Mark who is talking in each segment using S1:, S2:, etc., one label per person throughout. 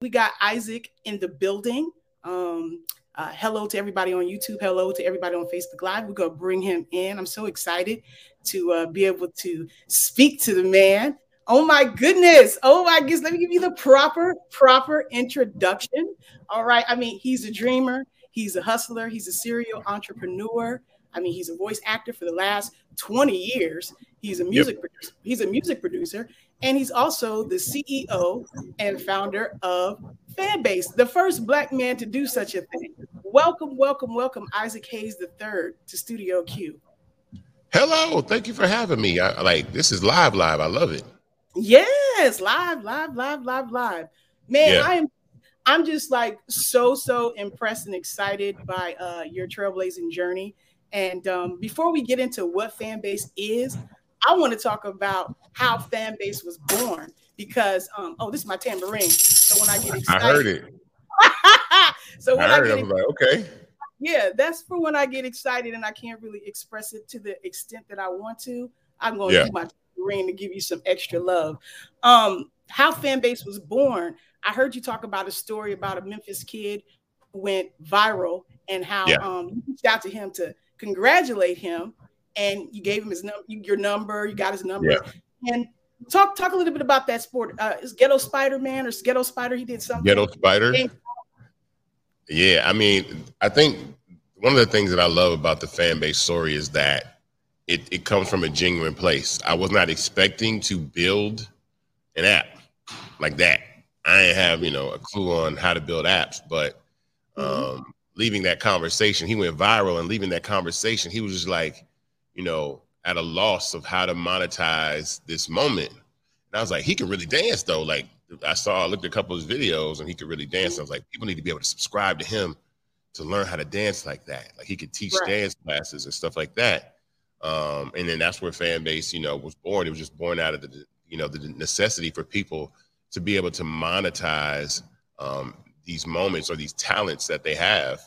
S1: we got Isaac in the building. Um, uh, hello to everybody on YouTube. Hello to everybody on Facebook Live. We're going to bring him in. I'm so excited to uh, be able to speak to the man. Oh my goodness. Oh my goodness. Let me give you the proper, proper introduction. All right. I mean, he's a dreamer, he's a hustler, he's a serial entrepreneur. I mean, he's a voice actor for the last 20 years. He's a music yep. producer. He's a music producer, and he's also the CEO and founder of Fanbase, the first black man to do such a thing. Welcome, welcome, welcome, Isaac Hayes III to Studio Q.
S2: Hello, thank you for having me. I, like this is live, live. I love it.
S1: Yes, live, live, live, live, live. Man, yeah. I am I'm just like so so impressed and excited by uh, your trailblazing journey. And um, before we get into what fan base is, I want to talk about how fan base was born because um, oh, this is my tambourine. So when I get excited,
S2: I heard it.
S1: so when I,
S2: heard I get, it, like, okay.
S1: Yeah, that's for when I get excited and I can't really express it to the extent that I want to. I'm going to yeah. do my tambourine to give you some extra love. Um, how fan base was born. I heard you talk about a story about a Memphis kid who went viral and how yeah. um, you reached out to him to congratulate him, and you gave him his number, your number, you got his number, yeah. and talk talk a little bit about that sport. Uh, is Ghetto Spider Man or Ghetto Spider? He did something.
S2: Ghetto Spider. Yeah, I mean, I think one of the things that I love about the fan base story is that it, it comes from a genuine place. I was not expecting to build an app like that. I didn't have, you know, a clue on how to build apps, but mm-hmm. um, leaving that conversation, he went viral and leaving that conversation, he was just like, you know, at a loss of how to monetize this moment. And I was like, he can really dance though. Like I saw, I looked at a couple of his videos and he could really dance. I was like, people need to be able to subscribe to him to learn how to dance like that. Like he could teach right. dance classes and stuff like that. Um, and then that's where fan base, you know, was born. It was just born out of the, you know, the necessity for people to be able to monetize um, these moments or these talents that they have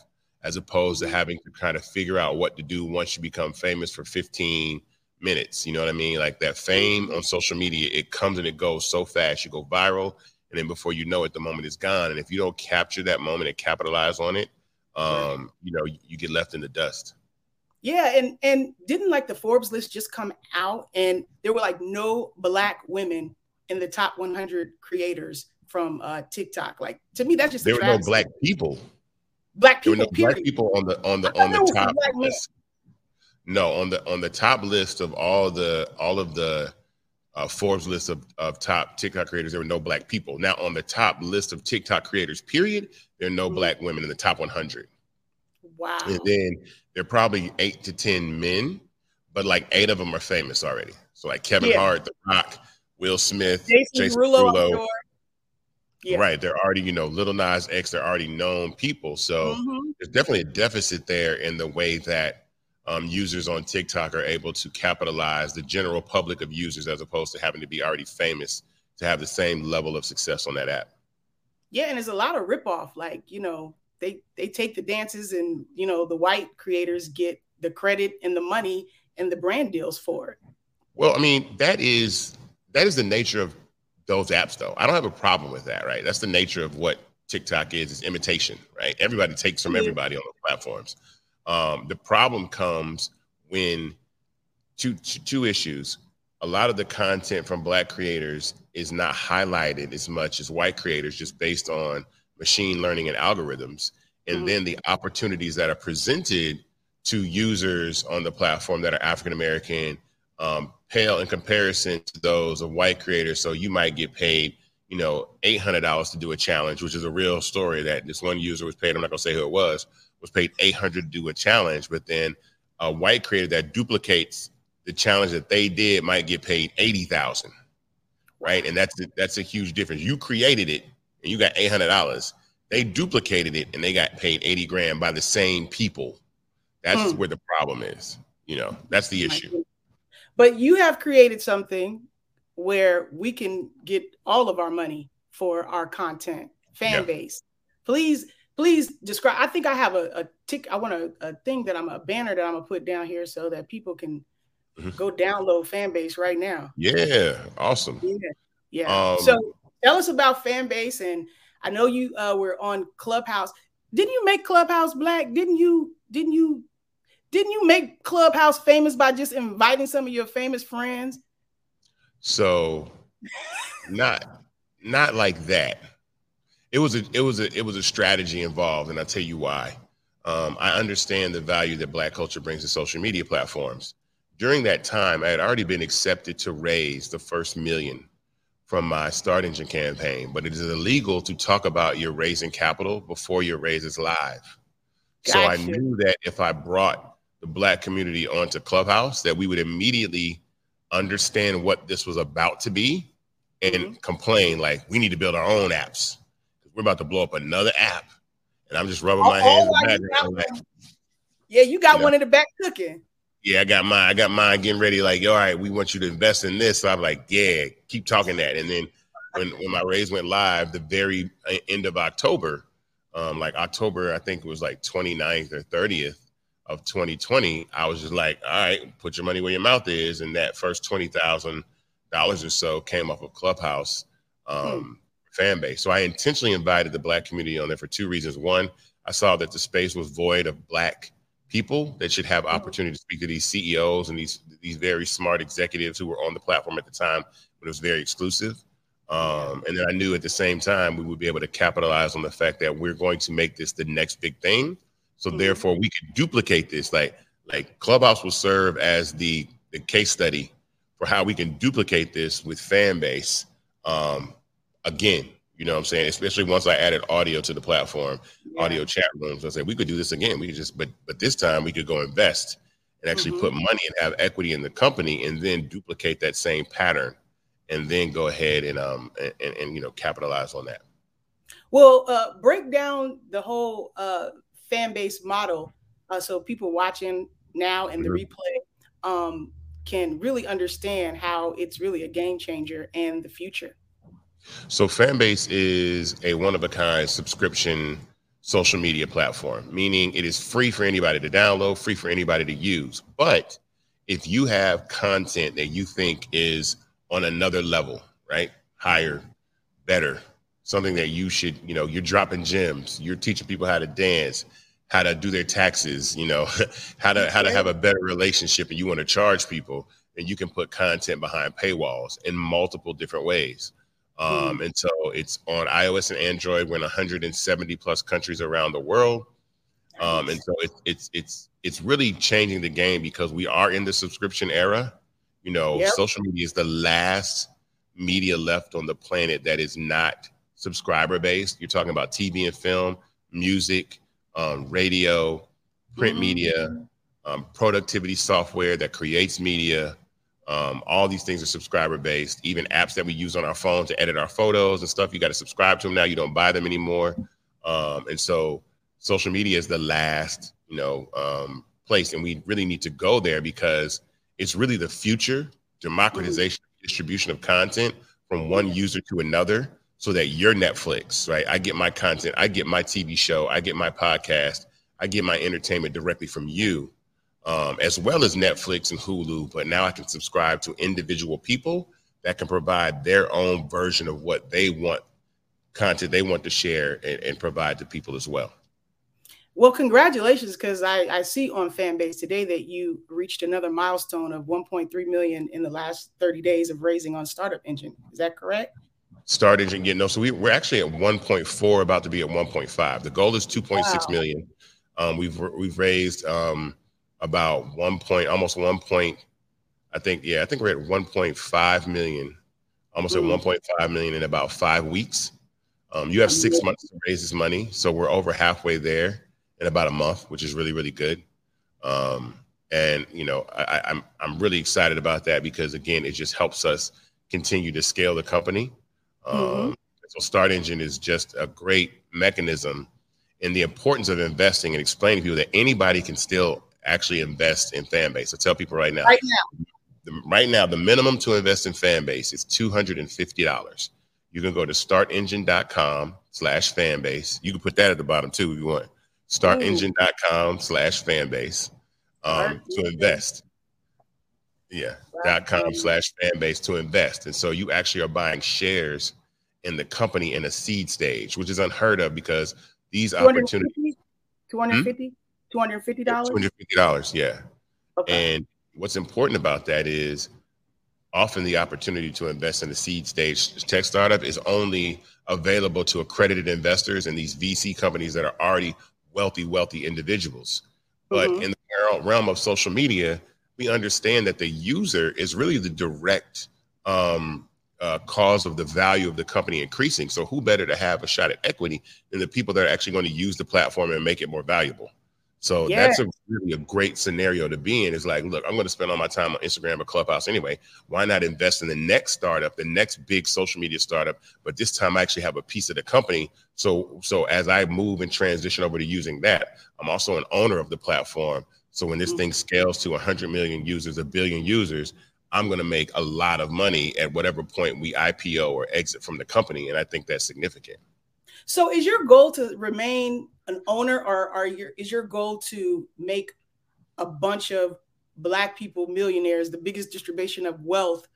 S2: as opposed to having to kind of figure out what to do once you become famous for 15 minutes. You know what I mean? Like that fame on social media, it comes and it goes so fast. You go viral, and then before you know it, the moment is gone. And if you don't capture that moment and capitalize on it, um, you know, you get left in the dust.
S1: Yeah, and and didn't like the Forbes list just come out, and there were like no black women in the top 100 creators from uh, TikTok. Like to me, that's just
S2: there were no black people.
S1: Black people.
S2: There were no black people on the on the on the top list. No, on the on the top list of all the all of the uh, Forbes list of, of top TikTok creators, there were no black people. Now on the top list of TikTok creators, period, there are no mm-hmm. black women in the top 100.
S1: Wow.
S2: And then there are probably eight to ten men, but like eight of them are famous already. So like Kevin yeah. Hart, The Rock, Will Smith, Jason, Jason Derulo. Yeah. Right. They're already, you know, Little Nas X, they're already known people. So mm-hmm. there's definitely a deficit there in the way that um, users on TikTok are able to capitalize the general public of users as opposed to having to be already famous to have the same level of success on that app.
S1: Yeah, and there's a lot of ripoff. Like, you know, they they take the dances and you know the white creators get the credit and the money and the brand deals for it.
S2: Well, I mean, that is that is the nature of those apps though. I don't have a problem with that, right? That's the nature of what TikTok is, is imitation, right? Everybody takes from everybody on the platforms. Um, the problem comes when two, two, two issues. A lot of the content from black creators is not highlighted as much as white creators just based on machine learning and algorithms. And mm-hmm. then the opportunities that are presented to users on the platform that are African American um, pale in comparison to those of white creators. So you might get paid, you know, eight hundred dollars to do a challenge, which is a real story that this one user was paid. I'm not gonna say who it was, was paid eight hundred to do a challenge, but then a white creator that duplicates the challenge that they did might get paid eighty thousand, right? And that's that's a huge difference. You created it and you got eight hundred dollars. They duplicated it and they got paid eighty grand by the same people. That's hmm. where the problem is. You know, that's the issue.
S1: But you have created something where we can get all of our money for our content, fan yeah. base. Please, please describe. I think I have a, a tick. I want a, a thing that I'm a banner that I'm gonna put down here so that people can mm-hmm. go download fan base right now.
S2: Yeah, awesome.
S1: Yeah, yeah. Um, so tell us about fan base and I know you uh, were on Clubhouse. Didn't you make Clubhouse black? Didn't you? Didn't you? Didn't you make Clubhouse famous by just inviting some of your famous friends?
S2: So, not not like that. It was a it was a it was a strategy involved, and I'll tell you why. Um, I understand the value that Black culture brings to social media platforms. During that time, I had already been accepted to raise the first million from my Start Engine campaign, but it is illegal to talk about your raising capital before your raise is live. Gotcha. So I knew that if I brought the Black community onto Clubhouse, that we would immediately understand what this was about to be and mm-hmm. complain like we need to build our own apps. We're about to blow up another app and I'm just rubbing my oh, hands. Oh, in
S1: like, yeah, you got you know, one in the back cooking.
S2: Yeah, I got mine. I got mine getting ready. Like, all right, we want you to invest in this. So I'm like, yeah, keep talking that. And then when when my raise went live, the very uh, end of October, um, like October, I think it was like 29th or 30th of 2020, I was just like, all right, put your money where your mouth is. And that first twenty thousand dollars or so came off of Clubhouse. Um, hmm fan base. So I intentionally invited the black community on there for two reasons. One, I saw that the space was void of black people that should have mm-hmm. opportunity to speak to these CEOs and these these very smart executives who were on the platform at the time when it was very exclusive. Um, and then I knew at the same time we would be able to capitalize on the fact that we're going to make this the next big thing. So mm-hmm. therefore, we could duplicate this. Like like Clubhouse will serve as the the case study for how we can duplicate this with fan base um, again. You know what I'm saying? Especially once I added audio to the platform, yeah. audio chat rooms. I said we could do this again. We could just, but but this time we could go invest and actually mm-hmm. put money and have equity in the company, and then duplicate that same pattern, and then go ahead and um and, and, and you know capitalize on that.
S1: Well, uh, break down the whole uh, fan base model uh, so people watching now and the replay um, can really understand how it's really a game changer and the future.
S2: So Fanbase is a one of a kind subscription social media platform, meaning it is free for anybody to download, free for anybody to use. But if you have content that you think is on another level, right? Higher, better, something that you should, you know, you're dropping gems, you're teaching people how to dance, how to do their taxes, you know, how to how to have a better relationship and you want to charge people, and you can put content behind paywalls in multiple different ways. Um, mm. And so it's on iOS and Android. We're in 170 plus countries around the world. Um, and so it, it's it's it's really changing the game because we are in the subscription era. You know, yep. social media is the last media left on the planet that is not subscriber based. You're talking about TV and film, music, um, radio, print mm-hmm. media, um, productivity software that creates media, um, all these things are subscriber based. Even apps that we use on our phone to edit our photos and stuff, you got to subscribe to them now. You don't buy them anymore. Um, and so social media is the last, you know, um, place, and we really need to go there because it's really the future democratization, mm-hmm. distribution of content from one user to another, so that your Netflix, right? I get my content, I get my TV show, I get my podcast, I get my entertainment directly from you um, as well as Netflix and Hulu. But now I can subscribe to individual people that can provide their own version of what they want content they want to share and, and provide to people as well.
S1: Well, congratulations, because I, I see on Fanbase today that you reached another milestone of 1.3 million in the last 30 days of raising on Startup Engine. Is that correct?
S2: Start Engine, yeah, no. So we, we're actually at 1.4, about to be at 1.5. The goal is 2.6 wow. million. Um, we've we've raised um, about one point, almost one point. I think, yeah, I think we're at 1.5 million, almost mm. at 1.5 million in about five weeks. Um, you have six months to raise this money, so we're over halfway there in about a month, which is really, really good. Um, and you know, I, I'm I'm really excited about that because again, it just helps us continue to scale the company. Um, mm-hmm. So Start Engine is just a great mechanism in the importance of investing and explaining to people that anybody can still actually invest in fan base. I tell people right now,
S1: right now,
S2: the, right now, the minimum to invest in fan base is two hundred and fifty dollars. You can go to startengine.com slash fan base. You can put that at the bottom too if you want. Startengine.com slash fan base um, to invest. Yeah, dot com slash fan base to invest. And so you actually are buying shares in the company in a seed stage, which is unheard of because these opportunities
S1: 250 250 dollars
S2: 250 dollars yeah okay. and what's important about that is often the opportunity to invest in a seed stage tech startup is only available to accredited investors and these vc companies that are already wealthy wealthy individuals but mm-hmm. in the realm of social media we understand that the user is really the direct um, uh, cause of the value of the company increasing. So who better to have a shot at equity than the people that are actually going to use the platform and make it more valuable? So yeah. that's a really a great scenario to be in. Is like, look, I'm going to spend all my time on Instagram or Clubhouse anyway. Why not invest in the next startup, the next big social media startup? But this time, I actually have a piece of the company. So, so as I move and transition over to using that, I'm also an owner of the platform. So when this mm-hmm. thing scales to 100 million users, a billion users, I'm going to make a lot of money at whatever point we IPO or exit from the company. And I think that's significant.
S1: So is your goal to remain an owner or are your is your goal to make a bunch of black people millionaires, the biggest distribution of wealth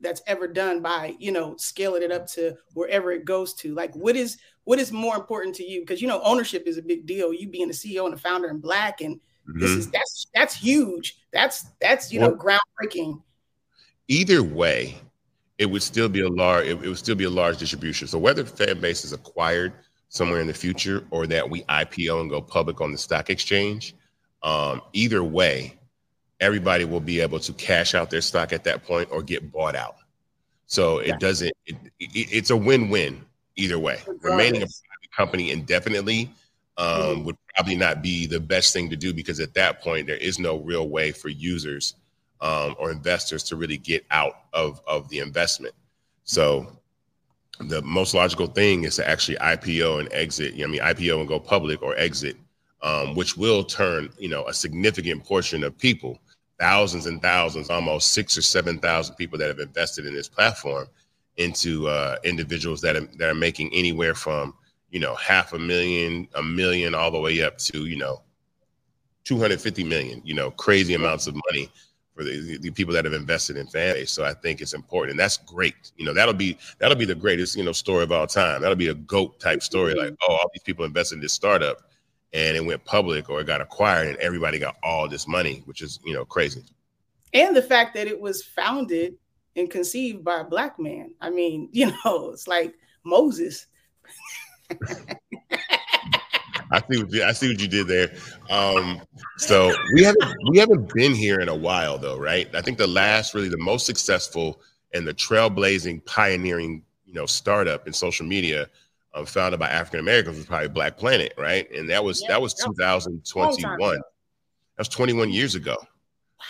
S1: that's ever done by, you know, scaling it up to wherever it goes to? Like what is what is more important to you? Because you know, ownership is a big deal. You being the CEO and the founder and black and mm-hmm. this is that's that's huge. That's that's you know groundbreaking
S2: either way, it would still be a large it, it, would still be a large distribution. So whether fan base is acquired somewhere in the future or that we IPO and go public on the stock exchange, um, either way, everybody will be able to cash out their stock at that point or get bought out. So it yeah. doesn't. It, it, it's a win-win either way. Remaining a private company indefinitely um, mm-hmm. would probably not be the best thing to do because at that point there is no real way for users um, or investors to really get out of, of the investment. So the most logical thing is to actually IPO and exit. You know, I mean, IPO and go public or exit, um, which will turn you know a significant portion of people, thousands and thousands, almost six or seven thousand people that have invested in this platform, into uh, individuals that are, that are making anywhere from you know half a million, a million, all the way up to you know 250 million. You know, crazy amounts of money for the, the people that have invested in fan So I think it's important, and that's great. You know, that'll be that'll be the greatest you know story of all time. That'll be a goat type story, like oh, all these people invested in this startup, and it went public or it got acquired, and everybody got all this money, which is you know crazy.
S1: And the fact that it was founded and conceived by a black man. I mean, you know, it's like Moses.
S2: I see what you, I see what you did there. Um, so we haven't we haven't been here in a while though, right? I think the last really the most successful and the trailblazing, pioneering, you know, startup in social media um, founded by African Americans was probably Black Planet, right? And that was that was 2021. That was 21 years ago,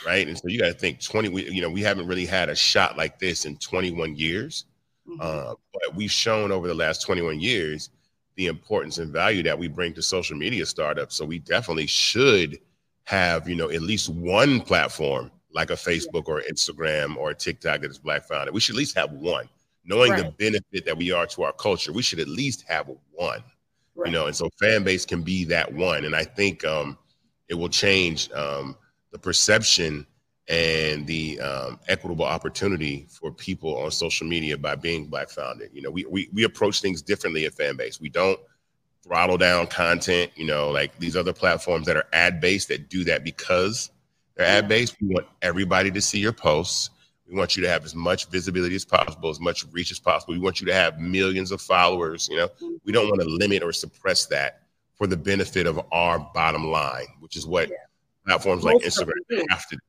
S2: right? And so you got to think 20. We, you know, we haven't really had a shot like this in 21 years, mm-hmm. uh, but we've shown over the last 21 years the importance and value that we bring to social media startups. So we definitely should have, you know, at least one platform like a Facebook or Instagram or TikTok that is black founded. We should at least have one. Knowing right. the benefit that we are to our culture, we should at least have one. Right. You know, and so fan base can be that one. And I think um, it will change um, the perception and the um, equitable opportunity for people on social media by being black founded. You know, we, we we approach things differently at Fanbase. We don't throttle down content. You know, like these other platforms that are ad based that do that because they're ad based. We want everybody to see your posts. We want you to have as much visibility as possible, as much reach as possible. We want you to have millions of followers. You know, we don't want to limit or suppress that for the benefit of our bottom line, which is what yeah. platforms Most like Instagram have to do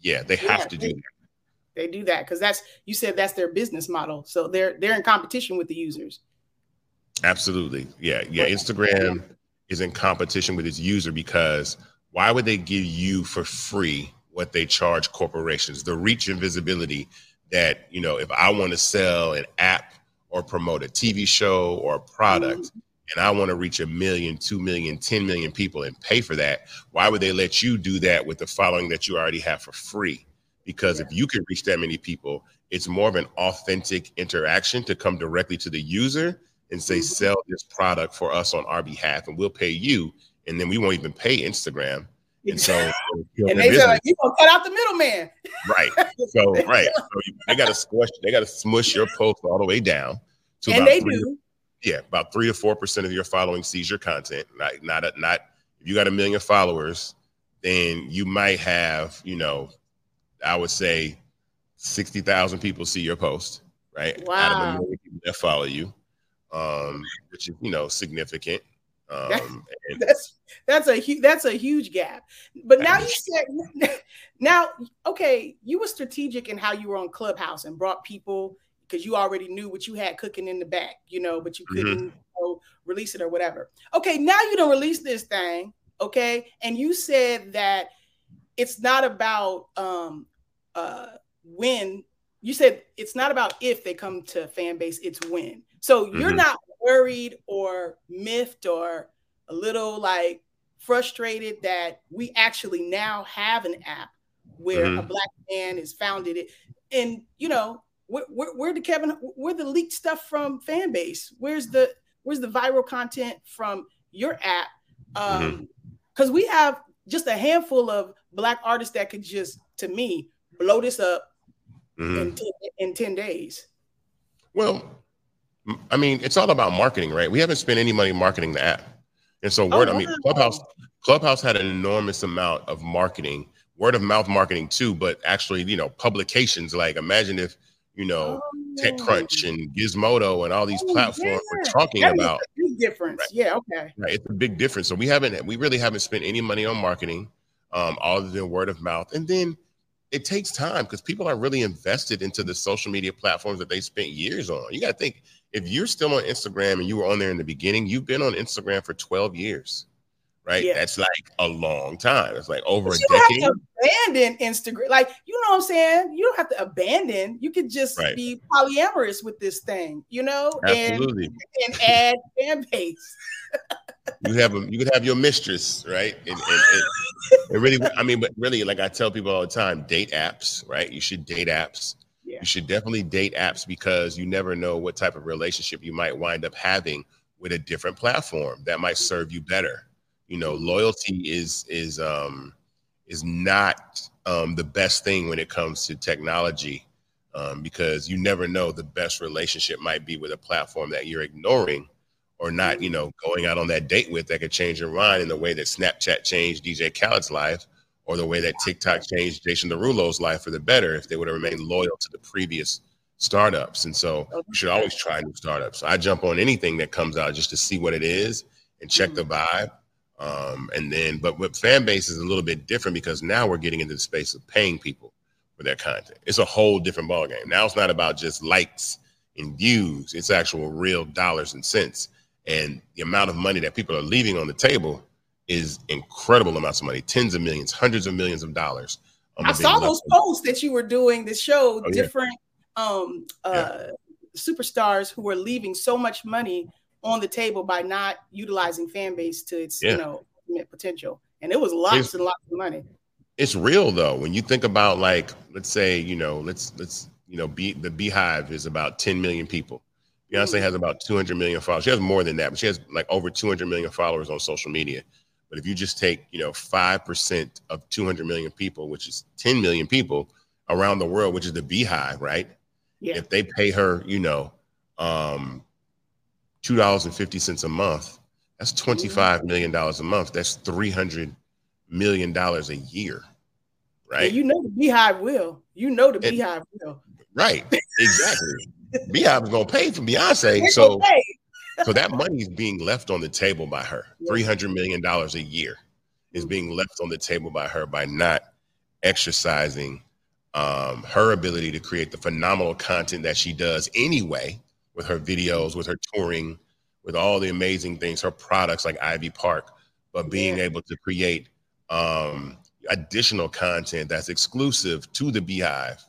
S2: yeah, they have yeah, to do they, that.
S1: They do that because that's you said that's their business model. So they're they're in competition with the users.
S2: Absolutely. Yeah. Yeah. Instagram is in competition with its user because why would they give you for free what they charge corporations? The reach and visibility that, you know, if I want to sell an app or promote a TV show or a product, mm-hmm and I want to reach a million, two million, 10 million people and pay for that, why would they let you do that with the following that you already have for free? Because yeah. if you can reach that many people, it's more of an authentic interaction to come directly to the user and say, mm-hmm. sell this product for us on our behalf, and we'll pay you. And then we won't even pay Instagram. And so,
S1: and they like, you gonna cut out the middleman,
S2: right? So, right, so they got to squish, they got to smush your post all the way down
S1: So and they do.
S2: Yeah, about three to four percent of your following sees your content. Not not a, not if you got a million followers, then you might have you know, I would say sixty thousand people see your post, right?
S1: Wow. Out of a
S2: million people that follow you, um, which is you know significant. Um,
S1: that's that's a huge that's a huge gap. But now you said now okay, you were strategic in how you were on Clubhouse and brought people because you already knew what you had cooking in the back, you know, but you mm-hmm. couldn't mm-hmm. you know, release it or whatever. Okay, now you don't release this thing, okay, and you said that it's not about um uh when you said it's not about if they come to fan base, it's when. So you're mm-hmm. not worried or miffed or a little like frustrated that we actually now have an app where mm-hmm. a black man is founded it and you know where, where, kevin where the leaked stuff from fan base where's the where's the viral content from your app um because mm-hmm. we have just a handful of black artists that could just to me blow this up mm-hmm. in, ten, in 10 days
S2: well I mean, it's all about marketing, right? We haven't spent any money marketing the app. And so word, oh, I mean, Clubhouse, Clubhouse had an enormous amount of marketing, word of mouth marketing too, but actually, you know, publications like imagine if, you know, oh. TechCrunch and Gizmodo and all these oh, platforms yeah. were talking that about
S1: big difference. Right? Yeah, okay.
S2: Right. It's a big difference. So we haven't we really haven't spent any money on marketing, um, other than word of mouth. And then it takes time because people are really invested into the social media platforms that they spent years on. You got to think if you're still on Instagram and you were on there in the beginning, you've been on Instagram for 12 years, right? Yeah. That's like a long time. It's like over but a decade.
S1: Have to abandon Instagram. Like, you know what I'm saying? You don't have to abandon. You could just right. be polyamorous with this thing, you know?
S2: Absolutely.
S1: And, and add fan base.
S2: you have a, you could have your mistress, right? And, and, and, and, really, I mean, but really, like I tell people all the time, date apps, right? You should date apps. Yeah. You should definitely date apps because you never know what type of relationship you might wind up having with a different platform that might serve you better. You know, loyalty is is um is not um the best thing when it comes to technology. Um, because you never know the best relationship might be with a platform that you're ignoring or not, you know, going out on that date with that could change your mind in the way that Snapchat changed DJ Khaled's life or the way that TikTok changed Jason Derulo's life for the better if they would have remained loyal to the previous startups. And so we should always try new startups. I jump on anything that comes out just to see what it is and check the vibe. Um, and then, but with fan base is a little bit different because now we're getting into the space of paying people for their content. It's a whole different ballgame. Now it's not about just likes and views. It's actual real dollars and cents. And the amount of money that people are leaving on the table is incredible amounts of money, tens of millions, hundreds of millions of dollars.
S1: Um, I saw those posts that you were doing that showed oh, different yeah. um, uh, yeah. superstars who were leaving so much money on the table by not utilizing fan base to its yeah. you know potential, and it was lots it's, and lots of money.
S2: It's real though when you think about like let's say you know let's let's you know be the Beehive is about 10 million people. Beyonce mm-hmm. has about 200 million followers. She has more than that, but she has like over 200 million followers on social media. But if you just take, you know, 5% of 200 million people, which is 10 million people around the world, which is the beehive, right? Yeah. If they pay her, you know, um, $2.50 a month, that's $25 million a month. That's $300 million a year, right?
S1: You know the beehive will. You know the Beehive will.
S2: Right, exactly. beehive is going to pay for Beyonce. so, so that money is being left on the table by her. Three hundred million dollars a year is being left on the table by her by not exercising um, her ability to create the phenomenal content that she does anyway with her videos, with her touring, with all the amazing things, her products like Ivy Park, but being yeah. able to create um, additional content that's exclusive to the Beehive,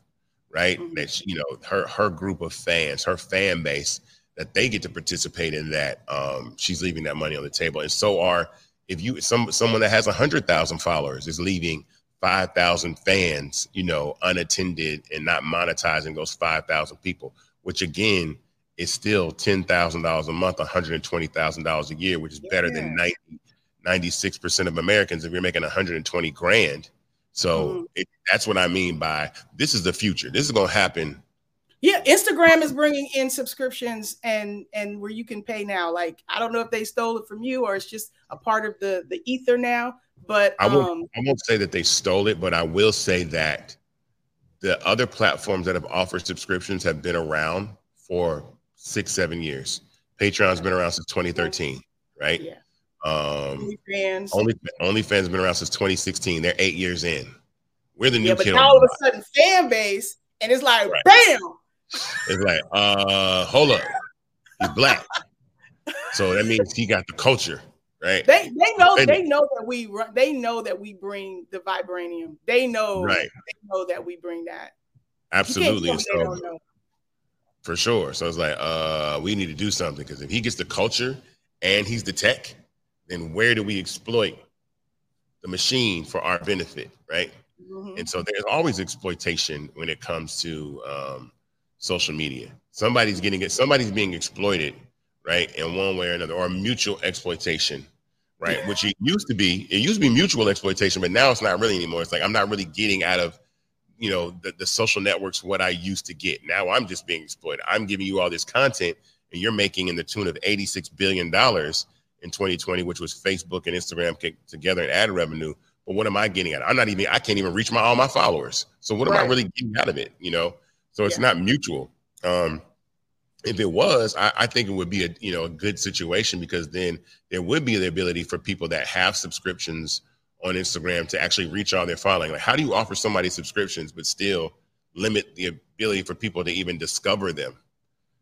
S2: right? Mm-hmm. That she, you know her her group of fans, her fan base that they get to participate in that. Um, she's leaving that money on the table, and so are if you some someone that has a hundred thousand followers is leaving five thousand fans, you know, unattended and not monetizing those five thousand people, which again is still ten thousand dollars a month, one hundred and twenty thousand dollars a year, which is better than 96 percent of Americans if you're making one hundred and twenty grand. So mm-hmm. it, that's what I mean by this is the future. This is going to happen
S1: Yeah, Instagram is bringing in subscriptions and and where you can pay now. Like I don't know if they stole it from you or it's just a part of the the ether now. But
S2: I won't, um, I won't say that they stole it, but I will say that the other platforms that have offered subscriptions have been around for six, seven years. Patreon's been around since 2013, right? Yeah. Um, OnlyFans. Only OnlyFans been around since 2016. They're eight years in. We're the new yeah, but
S1: kid. Now all of a sudden, fan base, and it's like, right. bam,
S2: it's like, uh, hold up, he's black, so that means he got the culture, right?
S1: They they know and, they know that we they know that we bring the vibranium. They know right. They know that we bring that.
S2: Absolutely. So, for sure. So it's like, uh, we need to do something because if he gets the culture and he's the tech, then where do we exploit the machine for our benefit, right? Mm-hmm. And so there's always exploitation when it comes to um, social media. Somebody's getting it, somebody's being exploited, right, in one way or another, or mutual exploitation, right? Which it used to be, it used to be mutual exploitation, but now it's not really anymore. It's like I'm not really getting out of you know the, the social networks what I used to get. Now I'm just being exploited. I'm giving you all this content and you're making in the tune of 86 billion dollars in 2020, which was Facebook and Instagram together in ad revenue. But what am I getting at? I'm not even I can't even reach my all my followers. So what right. am I really getting out of it? You know? So it's yeah. not mutual. Um, if it was, I, I, think it would be a you know a good situation because then there would be the ability for people that have subscriptions on Instagram to actually reach all their following. Like, how do you offer somebody subscriptions but still limit the ability for people to even discover them?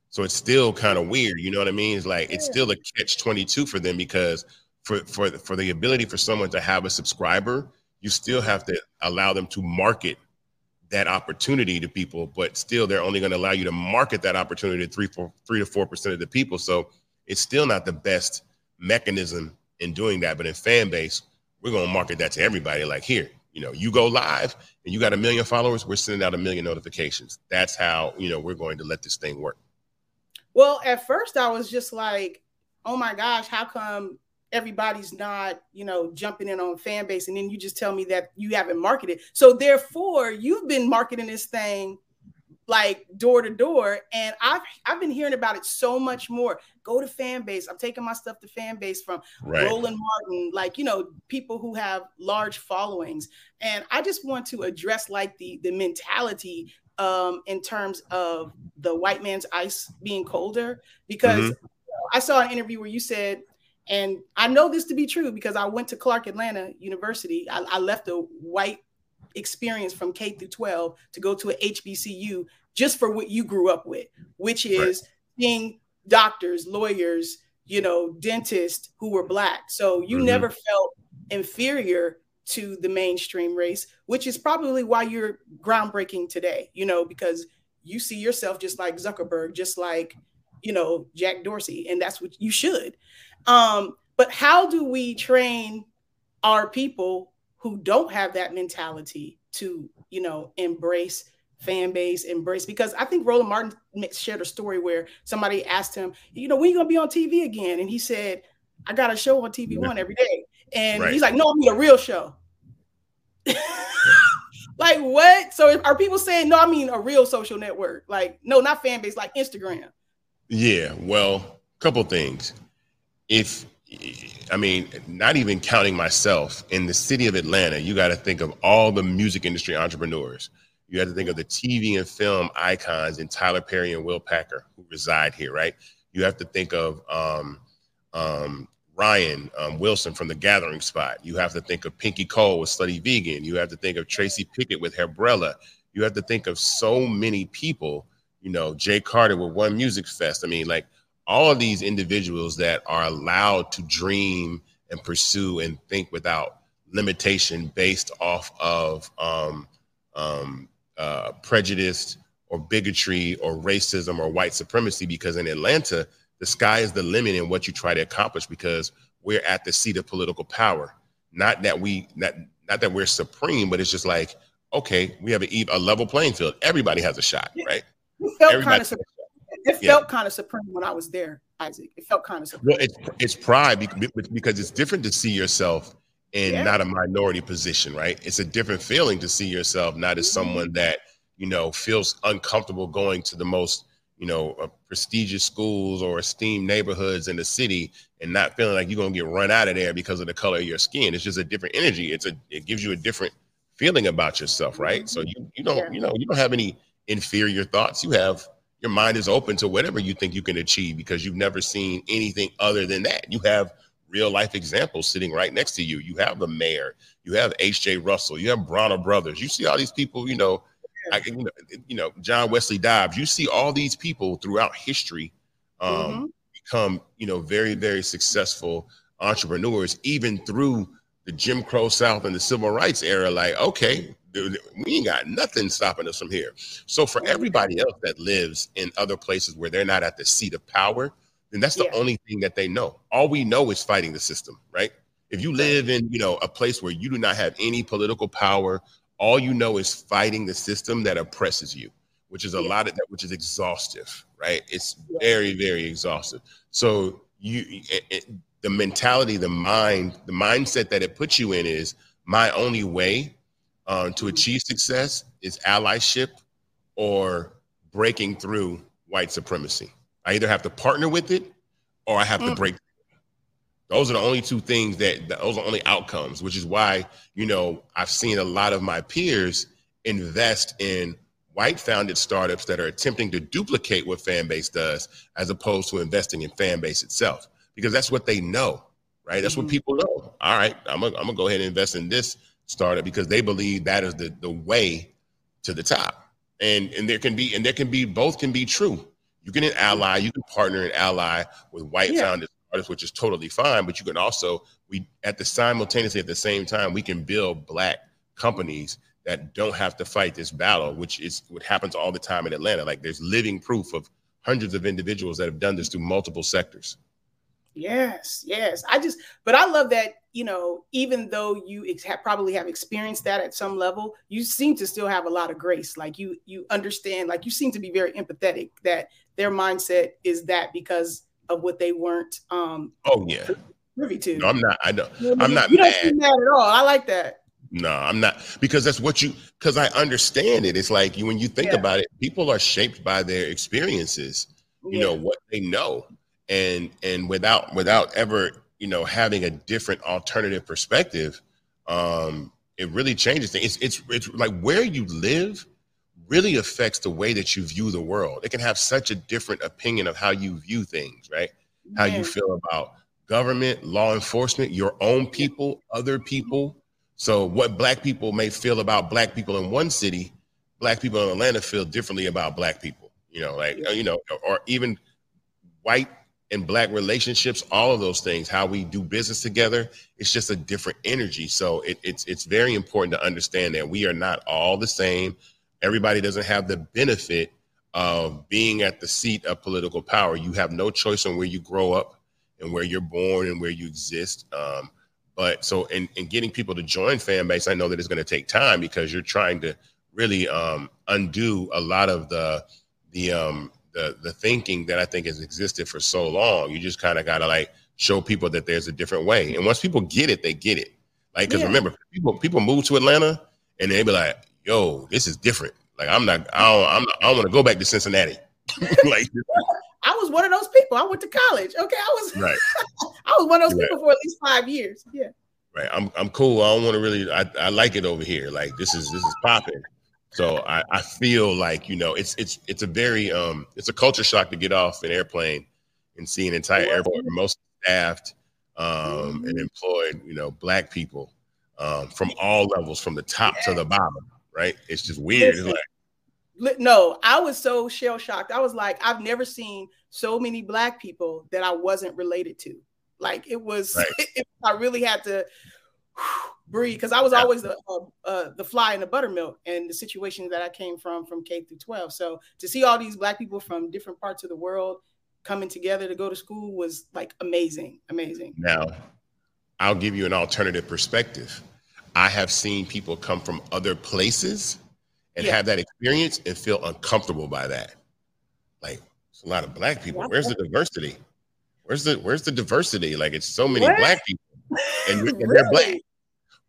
S2: So it's still kind of weird, you know what I mean? It's like it's still a catch twenty two for them because for for for the ability for someone to have a subscriber, you still have to allow them to market that opportunity to people, but still they're only going to allow you to market that opportunity to three, four, three to four percent of the people. So it's still not the best mechanism in doing that. But in fan base, we're to market that to everybody. Like here, you know, you go live and you got a million followers, we're sending out a million notifications. That's how you know we're going to let this thing work.
S1: Well, at first I was just like, oh my gosh, how come everybody's not, you know, jumping in on fan base, and then you just tell me that you haven't marketed. So therefore, you've been marketing this thing like door to door, and I've I've been hearing about it so much more. Go to fan base. I'm taking my stuff to fan base from right. Roland Martin, like you know, people who have large followings, and I just want to address like the the mentality um, in terms of the white man's ice being colder because. Mm-hmm. I saw an interview where you said and I know this to be true because I went to Clark Atlanta University. I, I left a white experience from K through 12 to go to a HBCU just for what you grew up with, which is right. being doctors, lawyers, you know, dentists who were black. So you mm-hmm. never felt inferior to the mainstream race, which is probably why you're groundbreaking today, you know, because you see yourself just like Zuckerberg, just like, you know, Jack Dorsey, and that's what you should. Um, but how do we train our people who don't have that mentality to, you know, embrace fan base, embrace? Because I think Roland Martin shared a story where somebody asked him, you know, when you gonna be on TV again? And he said, I got a show on TV One every day. And right. he's like, no, I mean a real show. like what? So are people saying no? I mean a real social network. Like no, not fan base, like Instagram.
S2: Yeah, well, a couple things if I mean, not even counting myself in the city of Atlanta, you got to think of all the music industry entrepreneurs. You have to think of the TV and film icons in Tyler Perry and Will Packer who reside here, right? You have to think of um, um, Ryan um, Wilson from The Gathering Spot. You have to think of Pinky Cole with Slutty Vegan. You have to think of Tracy Pickett with Hairbrella. You have to think of so many people, you know, Jay Carter with One Music Fest. I mean, like – all of these individuals that are allowed to dream and pursue and think without limitation based off of um, um, uh, prejudice or bigotry or racism or white supremacy because in atlanta the sky is the limit in what you try to accomplish because we're at the seat of political power not that we not, not that we're supreme but it's just like okay we have a, a level playing field everybody has a shot right
S1: we felt kind of it felt yeah. kind of supreme when I was there, Isaac. It felt kind of supreme.
S2: Well, it's it's pride because it's different to see yourself in yeah. not a minority position, right? It's a different feeling to see yourself not as mm-hmm. someone that you know, feels uncomfortable going to the most, you know, uh, prestigious schools or esteemed neighborhoods in the city and not feeling like you're going to get run out of there because of the color of your skin. It's just a different energy. It's a, it gives you a different feeling about yourself, right? So you, you don't, yeah. you know, you don't have any inferior thoughts. You have, your mind is open to whatever you think you can achieve because you've never seen anything other than that. You have real life examples sitting right next to you. You have the mayor, you have H.J. Russell, you have Bronner Brothers. You see all these people, you know, I, you know, you know, John Wesley Dobbs. You see all these people throughout history um, mm-hmm. become, you know, very, very successful entrepreneurs, even through the Jim Crow South and the Civil Rights era. Like, okay, we ain't got nothing stopping us from here. So for everybody else that lives in other places where they're not at the seat of power, then that's the yeah. only thing that they know. All we know is fighting the system, right? If you live in, you know, a place where you do not have any political power, all you know is fighting the system that oppresses you, which is a yeah. lot of that, which is exhaustive, right? It's yeah. very, very exhaustive. So you, it, it, the mentality, the mind, the mindset that it puts you in is my only way uh, to mm-hmm. achieve success is allyship or breaking through white supremacy. I either have to partner with it or I have mm. to break. Those are the only two things that those are only outcomes, which is why, you know, I've seen a lot of my peers invest in white founded startups that are attempting to duplicate what Fanbase does as opposed to investing in Fanbase itself because that's what they know, right? That's mm-hmm. what people know. All right, I'm gonna, I'm gonna go ahead and invest in this startup because they believe that is the, the way to the top. And and there can be and there can be both can be true. You can an ally, you can partner and ally with white yeah. founded startups, which is totally fine. But you can also we at the simultaneously at the same time we can build black companies that don't have to fight this battle, which is what happens all the time in Atlanta. Like there's living proof of hundreds of individuals that have done this through multiple sectors.
S1: Yes, yes. I just, but I love that, you know, even though you ex- have, probably have experienced that at some level, you seem to still have a lot of grace. Like you, you understand, like you seem to be very empathetic that their mindset is that because of what they weren't. um
S2: Oh yeah,
S1: privy to.
S2: No, I'm not. I don't. I'm not.
S1: You don't seem mad at all. I like that.
S2: No, I'm not because that's what you because I understand it. It's like you when you think yeah. about it, people are shaped by their experiences. You yeah. know what they know and and without without ever you know having a different alternative perspective um it really changes things. It's it's, it's like where you live really affects the way that you view the world. It can have such a different opinion of how you view things right? How you feel about government law enforcement your own people other people. So what black people may feel about black people in one city black people in atlanta feel differently about black people you know like you know or even white in black relationships, all of those things, how we do business together, it's just a different energy. So it, it's it's very important to understand that we are not all the same. Everybody doesn't have the benefit of being at the seat of political power. You have no choice on where you grow up and where you're born and where you exist. Um, but so in, in getting people to join Fanbase, I know that it's going to take time because you're trying to really um, undo a lot of the the um, the the thinking that I think has existed for so long. You just kind of gotta like show people that there's a different way. And once people get it, they get it. Like, because yeah. remember, people people move to Atlanta and they be like, "Yo, this is different." Like, I'm not, I don't, I'm not, I don't want to go back to Cincinnati. like,
S1: I was one of those people. I went to college. Okay, I was right. I was one of those right. people for at least five years. Yeah.
S2: Right. I'm I'm cool. I don't want to really. I, I like it over here. Like this is this is popping. So I, I feel like you know it's it's it's a very um it's a culture shock to get off an airplane and see an entire airport most staffed um mm-hmm. and employed you know black people um from all levels from the top to the bottom right? It's just weird. Listen, it's
S1: like, no i was so shell shocked. I was like i've never seen so many black people that i wasn't related to. Like it was right. it, i really had to breathe because I was always the uh, uh, the fly in the buttermilk and the situation that I came from from K through 12. So to see all these black people from different parts of the world coming together to go to school was like amazing, amazing.
S2: Now, I'll give you an alternative perspective. I have seen people come from other places and yeah. have that experience and feel uncomfortable by that. Like it's a lot of black people. Where's the diversity? Where's the where's the diversity? Like it's so many what? black people and, really? and they're black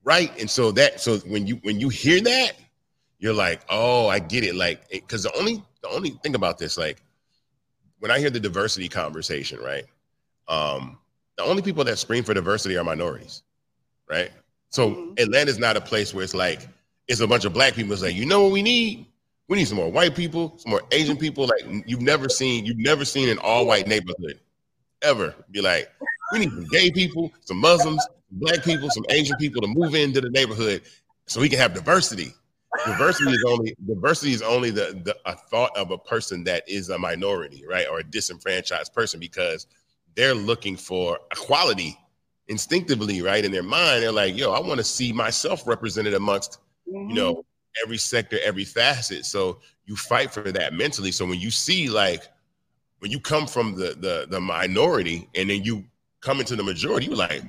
S2: right? And so that so when you when you hear that, you're like, oh, I get it. Like, because the only the only thing about this, like, when I hear the diversity conversation, right? Um, the only people that scream for diversity are minorities, right? So mm-hmm. Atlanta's not a place where it's like it's a bunch of black people. It's like, you know what we need? We need some more white people, some more Asian people. Like you've never seen, you've never seen an all white neighborhood ever. Be like, we need some gay people, some Muslims, black people, some Asian people to move into the neighborhood so we can have diversity. Diversity is only diversity is only the, the a thought of a person that is a minority, right, or a disenfranchised person because they're looking for equality instinctively, right, in their mind. They're like, "Yo, I want to see myself represented amongst, mm-hmm. you know, every sector, every facet." So you fight for that mentally. So when you see like when you come from the the the minority and then you come into the majority, you're like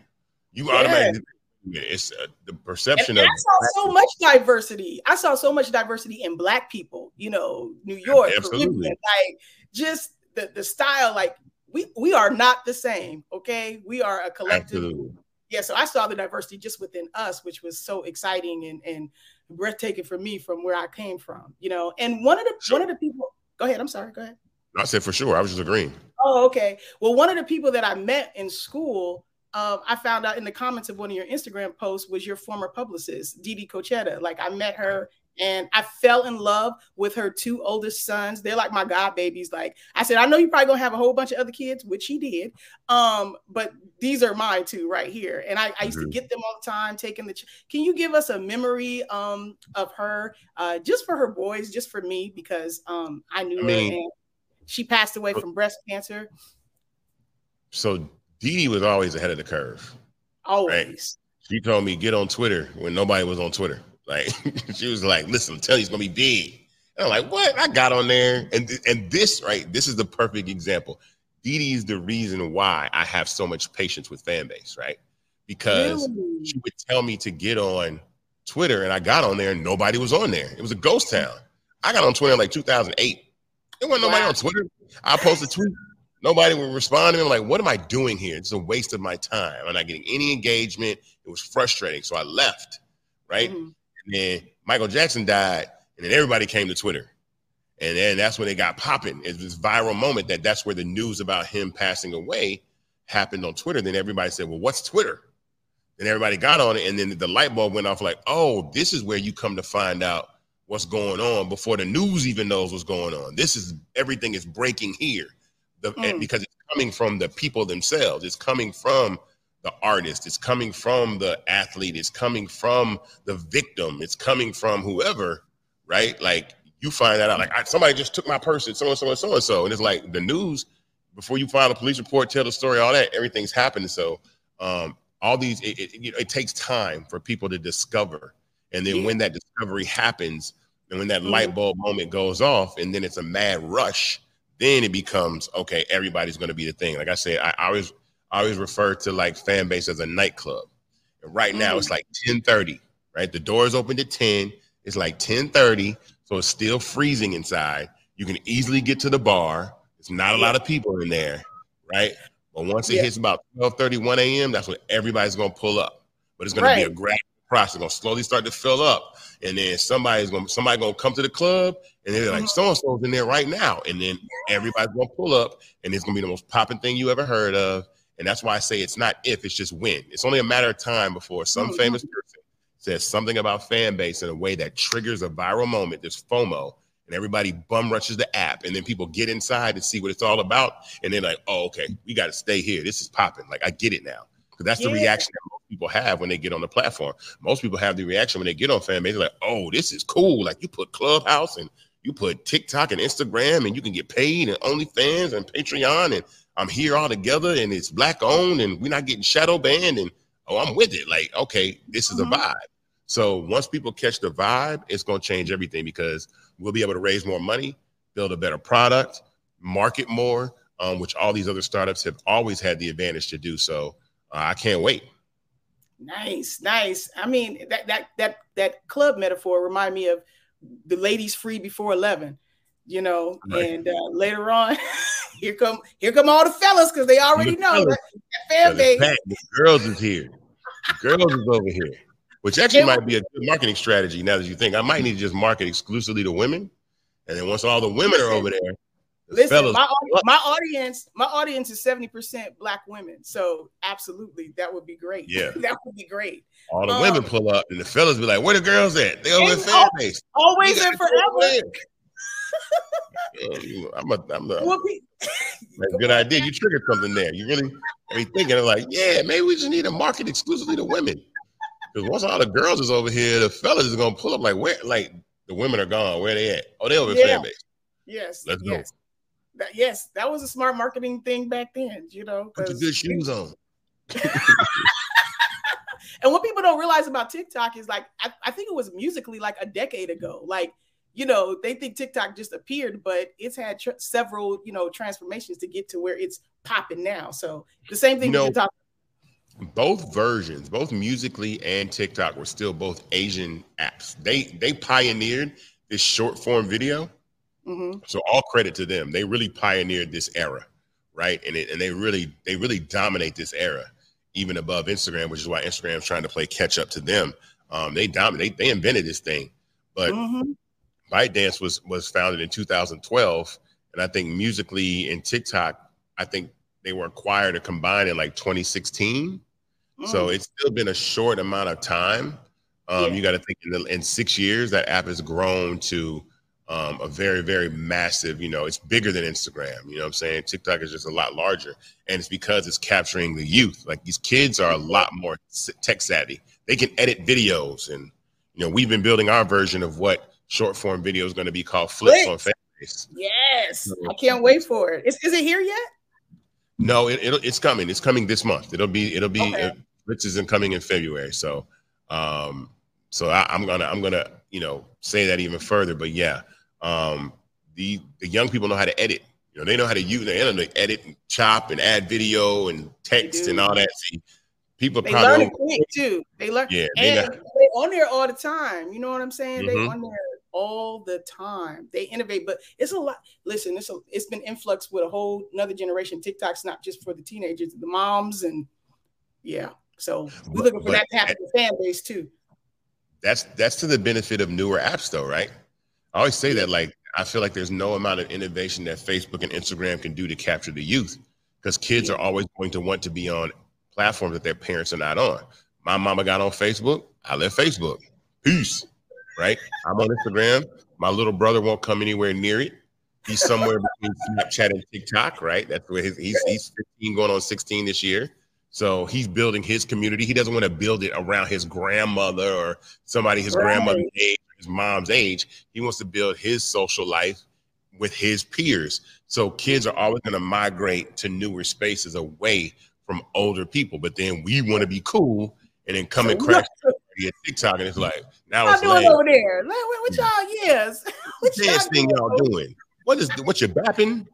S2: you yeah. automatically it's uh, the perception and
S1: of. I saw so much diversity. I saw so much diversity in Black people. You know, New York, Caribbean, like just the the style. Like we we are not the same. Okay, we are a collective. Absolutely. Yeah, so I saw the diversity just within us, which was so exciting and and breathtaking for me from where I came from. You know, and one of the sure. one of the people. Go ahead. I'm sorry. Go ahead.
S2: I said for sure. I was just agreeing.
S1: Oh, okay. Well, one of the people that I met in school uh, I found out in the comments of one of your Instagram posts was your former publicist, Dee Dee Cochetta. Like I met her and I fell in love with her two oldest sons. They're like my god babies. Like I said, I know you probably gonna have a whole bunch of other kids, which he did. Um, but these are mine two right here. And I, I used mm-hmm. to get them all the time, taking the. Ch- Can you give us a memory um of her, uh, just for her boys, just for me because um I knew I mean, her and she passed away from breast cancer.
S2: So Dee Dee was always ahead of the curve.
S1: Always. Right?
S2: She told me get on Twitter when nobody was on Twitter. Like she was like, "Listen, I'm telling you, it's gonna be big." And I'm like, "What?" I got on there, and and this right, this is the perfect example. Dee Dee is the reason why I have so much patience with fan base, right? Because really? she would tell me to get on Twitter, and I got on there, and nobody was on there. It was a ghost town. I got on Twitter in like 2008. There wasn't nobody on Twitter. I posted a tweet. Nobody would respond to me. I'm like, what am I doing here? It's a waste of my time. I'm not getting any engagement. It was frustrating. So I left, right? Mm-hmm. And then Michael Jackson died, and then everybody came to Twitter. And then that's when it got popping. It was this viral moment that that's where the news about him passing away happened on Twitter. Then everybody said, well, what's Twitter? Then everybody got on it, and then the light bulb went off like, oh, this is where you come to find out what's going on before the news even knows what's going on. This is everything is breaking here the, mm. because it's coming from the people themselves. It's coming from the artist. It's coming from the athlete. It's coming from the victim. It's coming from whoever, right? Like you find that out. Like I, somebody just took my purse and so and so and so and so, and it's like the news. Before you file a police report, tell the story, all that, everything's happening. So um, all these, it, it, you know, it takes time for people to discover, and then yeah. when that discovery happens, and when that mm. light bulb moment goes off, and then it's a mad rush then it becomes okay. Everybody's going to be the thing. Like I said, I, I always I always refer to like fan base as a nightclub. And right now mm. it's like 10:30. Right, the doors opened at 10. It's like 10:30, so it's still freezing inside. You can easily get to the bar. It's not a lot of people in there, right? But once it yeah. hits about 12 31 a.m., that's when everybody's gonna pull up. But it's gonna right. be a gradual process. It's gonna slowly start to fill up and then somebody's gonna somebody gonna come to the club and they're like so and so's in there right now, and then everybody's gonna pull up, and it's gonna be the most popping thing you ever heard of. And that's why I say it's not if, it's just when. It's only a matter of time before some mm-hmm. famous person says something about fan base in a way that triggers a viral moment. There's FOMO, and everybody bum rushes the app, and then people get inside and see what it's all about, and they're like, "Oh, okay, we got to stay here. This is popping. Like I get it now." Because that's yeah. the reaction that people have when they get on the platform. Most people have the reaction when they get on fan base, like, oh, this is cool. Like you put Clubhouse and you put TikTok and Instagram and you can get paid and OnlyFans and Patreon and I'm here all together and it's black owned and we're not getting shadow banned and oh, I'm with it. Like, okay, this is a mm-hmm. vibe. So once people catch the vibe, it's gonna change everything because we'll be able to raise more money, build a better product, market more, um, which all these other startups have always had the advantage to do. So uh, I can't wait.
S1: Nice, nice. I mean, that that that that club metaphor remind me of the ladies free before 11 you know right. and uh, later on here come here come all the fellas because they already know that, fan base
S2: the girls is here the girls is over here which actually might be a good marketing strategy now that you think. I might need to just market exclusively to women. And then once all the women are over there, the
S1: Listen,
S2: fellas,
S1: my, my audience, my audience is 70% black women. So absolutely, that would be great.
S2: Yeah.
S1: that would be great.
S2: all the
S1: um,
S2: women pull up and the fellas be like, where the girls at? They over fan base.
S1: Always
S2: You
S1: and
S2: gotta go over
S1: forever.
S2: Yeah, I'm a, I'm a,
S1: Well, pe-
S2: That's a good idea. You triggered something there. You really I mean thinking of like, yeah, maybe we just need to market exclusively to women. Because once all the girls is over here, the fellas is gonna pull up like where like the women are gone. Where they at? Oh, they over
S1: Yeah.
S2: fan base.
S1: yes,
S2: Let's go.
S1: Yes. That, yes, that was a smart marketing thing back then, you know.
S2: Put your good shoes on.
S1: And what people don't realize about TikTok is like, I, I think it was Musical.ly like a decade ago. Like, you know, they think TikTok just appeared, but it's had tr- several, you know, transformations to get to where it's popping now. So the same thing
S2: You know,
S1: with TikTok.
S2: Both versions, both Musical.ly and TikTok, were still both Asian apps. They they pioneered this short form video.
S1: Mhm.
S2: So all credit to them. They really pioneered this era, right? And it, and they really they really dominate this era, even above Instagram, which is why Instagram's trying to play catch up to them. Um, they dominate. They invented this thing, but
S1: Mhm.
S2: ByteDance was was founded in 2012, and I think Musical.ly and TikTok, I think they were acquired or combined in like 2016. So
S1: Mm.
S2: it's still been a short amount of time. Um,
S1: Yeah.
S2: You got to think in, the, in six years that app has grown to um, a very, very massive. You know, it's bigger than Instagram. You know what I'm saying? TikTok is just a lot larger, and it's because it's capturing the youth. Like these kids are a lot more tech savvy. They can edit videos, and you know, we've been building our version of what short form video is going to be called Flips on Fanbase.
S1: Yes, I can't wait for it. Is, is it here yet?
S2: No, it, it'll, it's coming. It's coming this month. It'll be it'll be
S1: Okay.
S2: uh, Rich isn't coming in February. So um so I, I'm gonna I'm gonna you know say that even further. But yeah, um the the young people know how to edit. You know, they know how to use the internet, edit and chop and add video and text and all that. See, people
S1: They
S2: probably
S1: learn it quick too. They learn,
S2: Yeah, they
S1: and they on there all the time. You know what I'm saying? They
S2: Mhm.
S1: on there all the time. They innovate, but it's a lot. Listen, it's a, it's been influx with a whole another generation. TikTok's not just for the teenagers, the moms, and yeah. So we're looking for
S2: but
S1: that to happen to the fan base too.
S2: that's that's to the benefit of newer apps though right i always say that like i feel like there's no amount of innovation that facebook and instagram can do to capture the youth because kids are always going to want to be on platforms that their parents are not on. My mama got on facebook i left facebook. Peace right? I'm on instagram my little brother won't come anywhere near it. He's somewhere between snapchat and tiktok right? That's where his, he's he's 15 going on 16 this year. So he's building his community. He doesn't want to build it around his grandmother or somebody his
S1: Right.
S2: grandmother's age, his mom's age. He wants to build his social life with his peers. So kids are always going to migrate to newer spaces away from older people. But then we want to be cool and then come and crash at TikTok, and it's like now
S1: Y'all
S2: it's
S1: doing
S2: lame.
S1: over there? Like, what, what mm. y'all yes? What
S2: What dance thing y'all doing? What is what you bapping?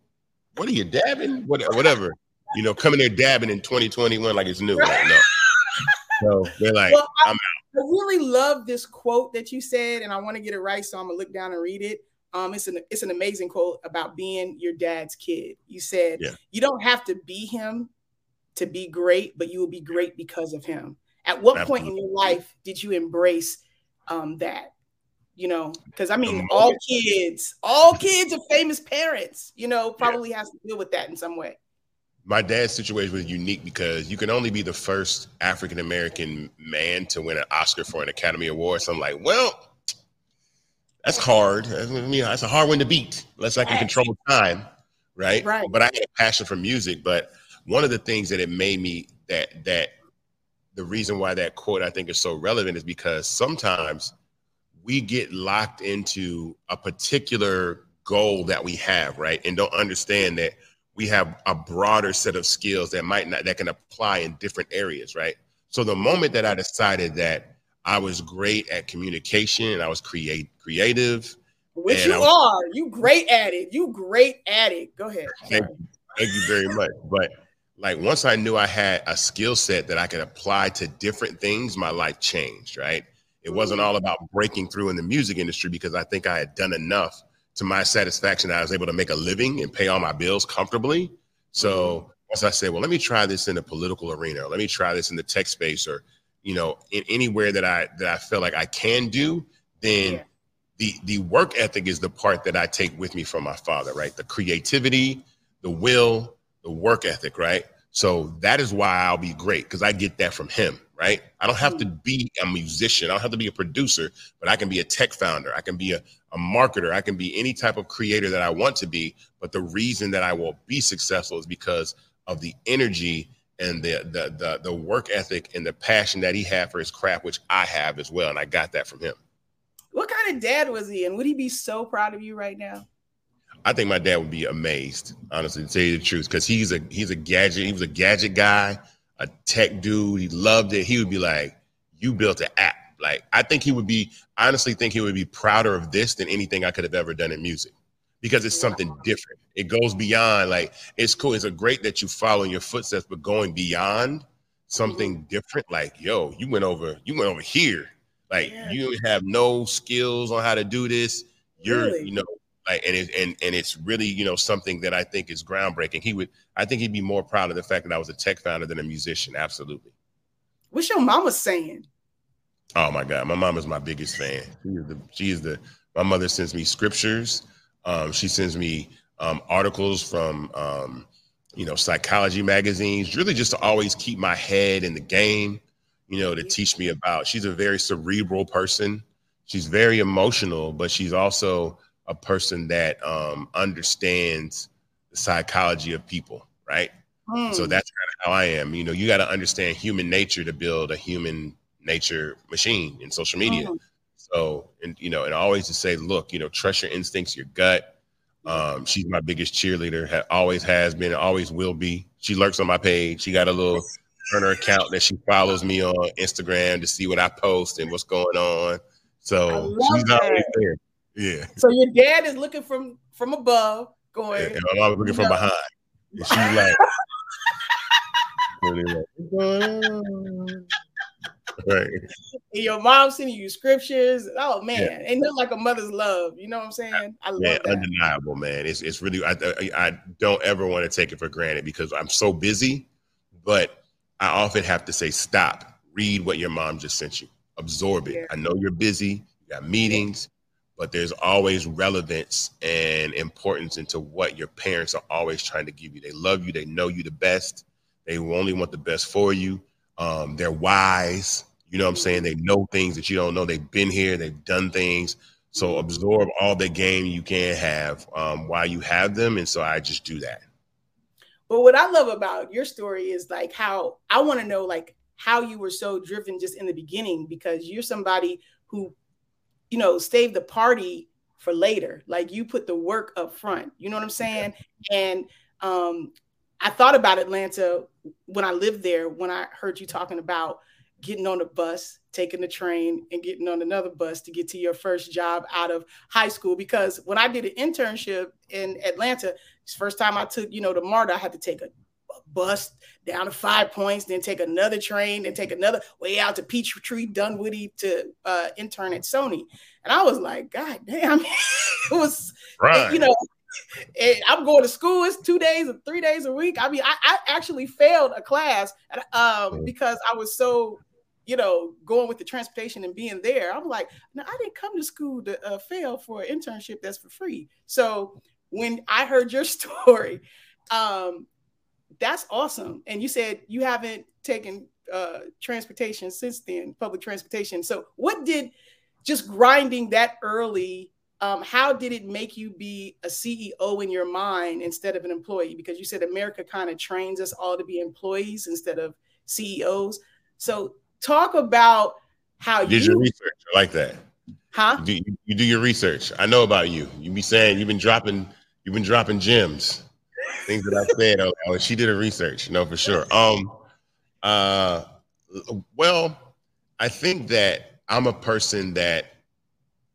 S2: What are you dabbing? What, whatever. You know, coming there dabbing in 2021 like it's new. Like, no. So they're like,
S1: Well,
S2: I'm
S1: I really love this quote that you said, and I want to get it right, so I'm gonna look down and read it. Um, it's an it's an amazing quote about being your dad's kid. You said,
S2: Yeah.
S1: "You don't have to be him to be great, but you will be great because of him." At what point in your life did you embrace um, that? You know, because I mean, all kids, all kids of famous parents, you know, probably has to deal with that in some way.
S2: My dad's situation was unique because you can only be the first African American man to win an Oscar for an Academy Award. So I'm like, well, that's hard. I mean, that's a hard one to beat, unless I can control time, right?
S1: Right.
S2: But I had a passion for music. But one of the things that it made me that that the reason why that quote I think is so relevant is because sometimes we get locked into a particular goal that we have, right? And don't understand that we have a broader set of skills that might not that can apply in different areas, right? So the moment that I decided that I was great at communication and I was create creative,
S1: Which you
S2: was-
S1: are. You great at it. You great at it. Go ahead.
S2: Thank
S1: Sorry.
S2: Thank you very much. But like once I knew I had a skill set that I could apply to different things, my life changed, right? It wasn't mm-hmm. all about breaking through in the music industry because I think I had done enough to my satisfaction that I was able to make a living and pay all my bills comfortably. So mm-hmm. once I said, well, let me try this in the political arena, or let me try this in the tech space, or you know, in anywhere that I that I feel like I can do, then yeah. the the work ethic is the part that I take with me from my father, right? The creativity, the will, the work ethic, right? So that is why I'll be great because I get that from him, right? I don't have to mm. be a musician. I don't have to be a producer, but I can be a tech founder. I can be a, a marketer. I can be any type of creator that I want to be. But the reason that I will be successful is because of the energy and the, the the the work ethic and the passion that he had for his craft, which I have as well. And I got that from him.
S1: What kind of dad was he? And would he be so proud of you right now?
S2: I think my dad would be amazed, honestly, to tell you the truth, because he's a he's a gadget, he was a gadget guy, a tech dude. He loved it. He would be like, "You built an app." Like I think he would be, honestly, think he would be prouder of this than anything I could have ever done in music, because it's something different. It goes beyond like it's cool. It's a great that you follow in your footsteps, but going beyond something different, like yo, you went over, you went over here. Like yeah. you have no skills on how to do this. You're, really? you know, like and it, and and it's really you know something that I think is groundbreaking. He would I think he'd be more proud of the fact that I was a tech founder than a musician. Absolutely.
S1: What's your mama saying?
S2: Oh my God, my mom is my biggest fan. She is the she is the my mother sends me scriptures. Um, she sends me um, articles from um, you know psychology magazines, really just to always keep my head in the game. You know, to teach me about. She's a very cerebral person. She's very emotional, but she's also a person that um, understands the psychology of people, right? Mm. So that's kind of how I am. You know, you got to understand human nature to build a human nature machine in social media. Mm. So, and you know, and always to say, look, you know, trust your instincts, your gut. Um, she's my biggest cheerleader. Ha- always has been, always will be. She lurks on my page. She got a little burner account that she follows me on Instagram to see what I post and what's going on. So she's always there. Yeah.
S1: So your dad is looking from from above, going. Yeah,
S2: and I'm looking from know. behind. And she's
S1: like, right. And your mom sending you scriptures. Oh man, yeah. and like a mother's love. You know what I'm saying?
S2: I love yeah, that. undeniable, man. It's it's really I, I I don't ever want to take it for granted because I'm so busy, but I often have to say stop. Read what your mom just sent you. Absorb it. Yeah. I know you're busy. You got meetings but there's always relevance and importance into what your parents are always trying to give you. They love you, they know you the best, they only want the best for you. Um, they're wise, you know what I'm saying? They know things that you don't know. They've been here, they've done things. So absorb all the game you can have um, while you have them. And so I just do that.
S1: But what I love about your story is like how I want to know like how you were so driven just in the beginning because you're somebody who you know, save the party for later. Like you put the work up front. You know what I'm saying? And um, I thought about Atlanta when I lived there, when I heard you talking about getting on the bus, taking the train, and getting on another bus to get to your first job out of high school. Because when I did an internship in Atlanta, first time I took, you know, the MARTA, I had to take a bus down to Five Points, then take another train, then take another way out to Peachtree, Dunwoody to uh, intern at Sony. And I was like, God damn, it was, right. you know, I'm going to school. It's two days or three days a week. I mean, I, I actually failed a class um, because I was so, you know, going with the transportation and being there. I'm like, no, I didn't come to school to uh, fail for an internship that's for free. So when I heard your story, um, that's awesome. And you said you haven't taken uh, transportation since then, public transportation. So, what did just grinding that early? Um, how did it make you be a CEO in your mind instead of an employee? Because you said America kind of trains us all to be employees instead of CEOs. So, talk about how you
S2: did
S1: you
S2: your research. I like that.
S1: Huh?
S2: You do, you do your research. I know about you. You be saying you've been dropping. You've been dropping gems things that I said. Oh, she did her research, no, for sure. Um, uh, well, I think that I'm a person that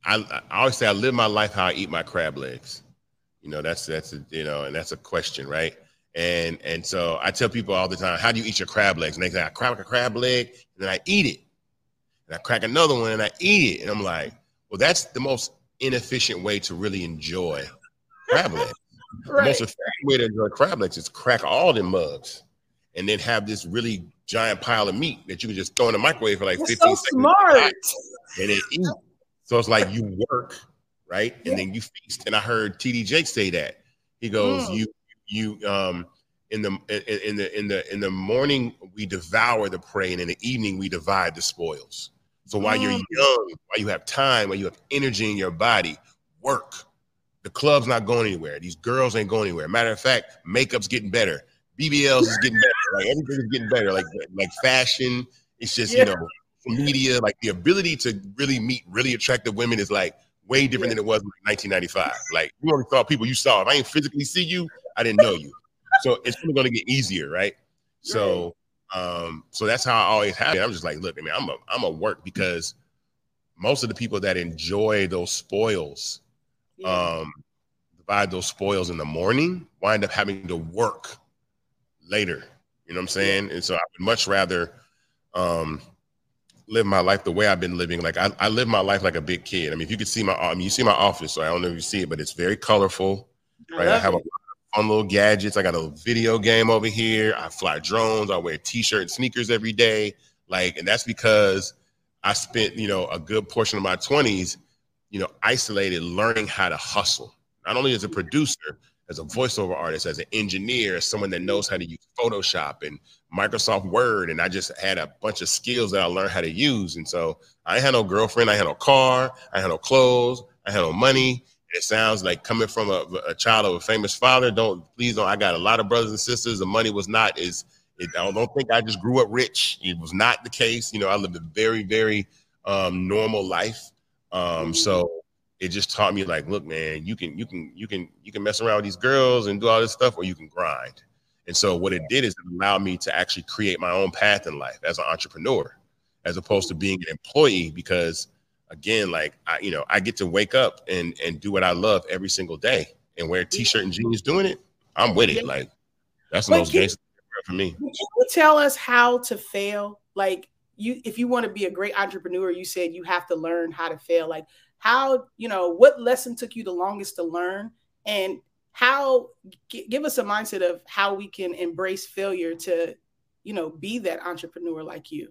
S2: I, I always say I live my life how I eat my crab legs. You know, that's that's a, you know, and that's a question, right? And and so I tell people all the time, how do you eat your crab legs? And they say I crack a crab leg and then I eat it, and I crack another one and I eat it, and I'm like, well, that's the most inefficient way to really enjoy crab legs. Right. The most effective way to enjoy crab legs is crack all them mugs and then have this really giant pile of meat that you can just throw in the microwave for like
S1: You're
S2: 15
S1: so
S2: seconds
S1: smart.
S2: and then eat. So it's like you work, right? And
S1: Yeah.
S2: then you feast. And I heard TD Jake say that. He goes,
S1: Mm.
S2: you you um in the in, in the in the in the morning we devour the prey, and in the evening we divide the spoils. So while you're
S1: Mm.
S2: young, while you have time, while you have energy in your body, work. The club's not going anywhere. These girls ain't going anywhere. Matter of fact, makeup's getting better. BBLs is getting better. Like everything is getting better. Like like fashion. It's just
S1: Yeah.
S2: you know media. Like the ability to really meet really attractive women is like way different
S1: Yeah.
S2: than it was in 1995. Like you only saw people you saw. If I ain't physically see you, I didn't know you. So it's only going to get easier, right? So um so that's how I always have it. I'm just like, look, man, I'm a I'm a work because most of the people that enjoy those spoils
S1: Yeah.
S2: um divide those spoils in the morning wind up having to work later. You know what i'm saying? And so i would much rather um live my life the way i've been living. Like i, I live my life like a big kid. I mean if you could see my I mean, you see my office so i don't know if you see it but it's very colorful right? I have a lot of fun little gadgets. I got a video game over here. I fly drones. I wear t-shirt and sneakers every day. Like and that's because i spent you know a good portion of my 20s you know, isolated, learning how to hustle, not only as a producer, as a voiceover artist, as an engineer, as someone that knows how to use Photoshop and Microsoft Word. And I just had a bunch of skills that I learned how to use. And so I had no girlfriend, I had no car, I had no clothes, I had no money. It sounds like coming from a, a child of a famous father. Don't please don't. I got a lot of brothers and sisters. The money was not is. I don't think I just grew up rich. It was not the case. You know, I lived a very, very um, normal life. Um, so it just taught me like, look, man, you can you can you can you can mess around with these girls and do all this stuff, or you can grind. And so what it did is it allowed me to actually create my own path in life as an entrepreneur, as opposed to being an employee. Because again, like I, you know, I get to wake up and and do what I love every single day and wear a t-shirt and jeans doing it. I'm with it. Like that's the
S1: But
S2: most gangster for me.
S1: Can you tell us how to fail? Like you, if you want to be a great entrepreneur, you said you have to learn how to fail. Like how, you know, what lesson took you the longest to learn, and how? G- give us a mindset of how we can embrace failure to, you know, be that entrepreneur like you.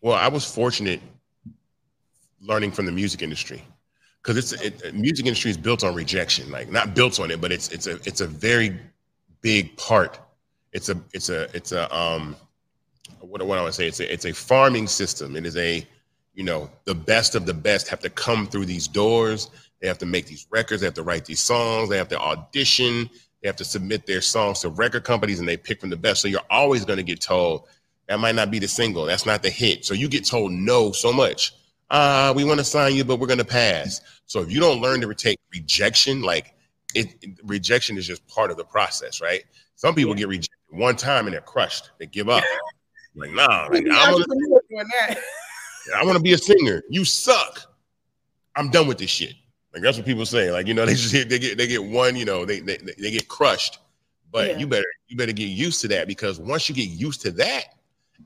S2: Well, I was fortunate learning from the music industry because it's it, music industry is built on rejection. Like not built on it, but it's it's a it's a very big part. It's a it's a it's a um what what I to say it's a it's a farming system. It is a you know the best of the best have to come through these doors. They have to make these records. They have to write these songs. They have to audition. They have to submit their songs to record companies, and they pick from the best. So you're always going to get told that might not be the single. That's not the hit. So you get told no so much. Uh, we want to sign you, but we're going to pass. So if you don't learn to take rejection, like it, it- rejection is just part of the process, right? Some people
S1: Yeah.
S2: get rejected one time and they're crushed. They give up. Like, nah, like, I want to
S1: entrepreneur.
S2: I want to be a singer. You suck. I'm done with this shit. Like that's what people say. Like you know, they just hit, they get they get one. You know, they they, they get crushed. But
S1: Yeah.
S2: you better you better get used to that because once you get used to that,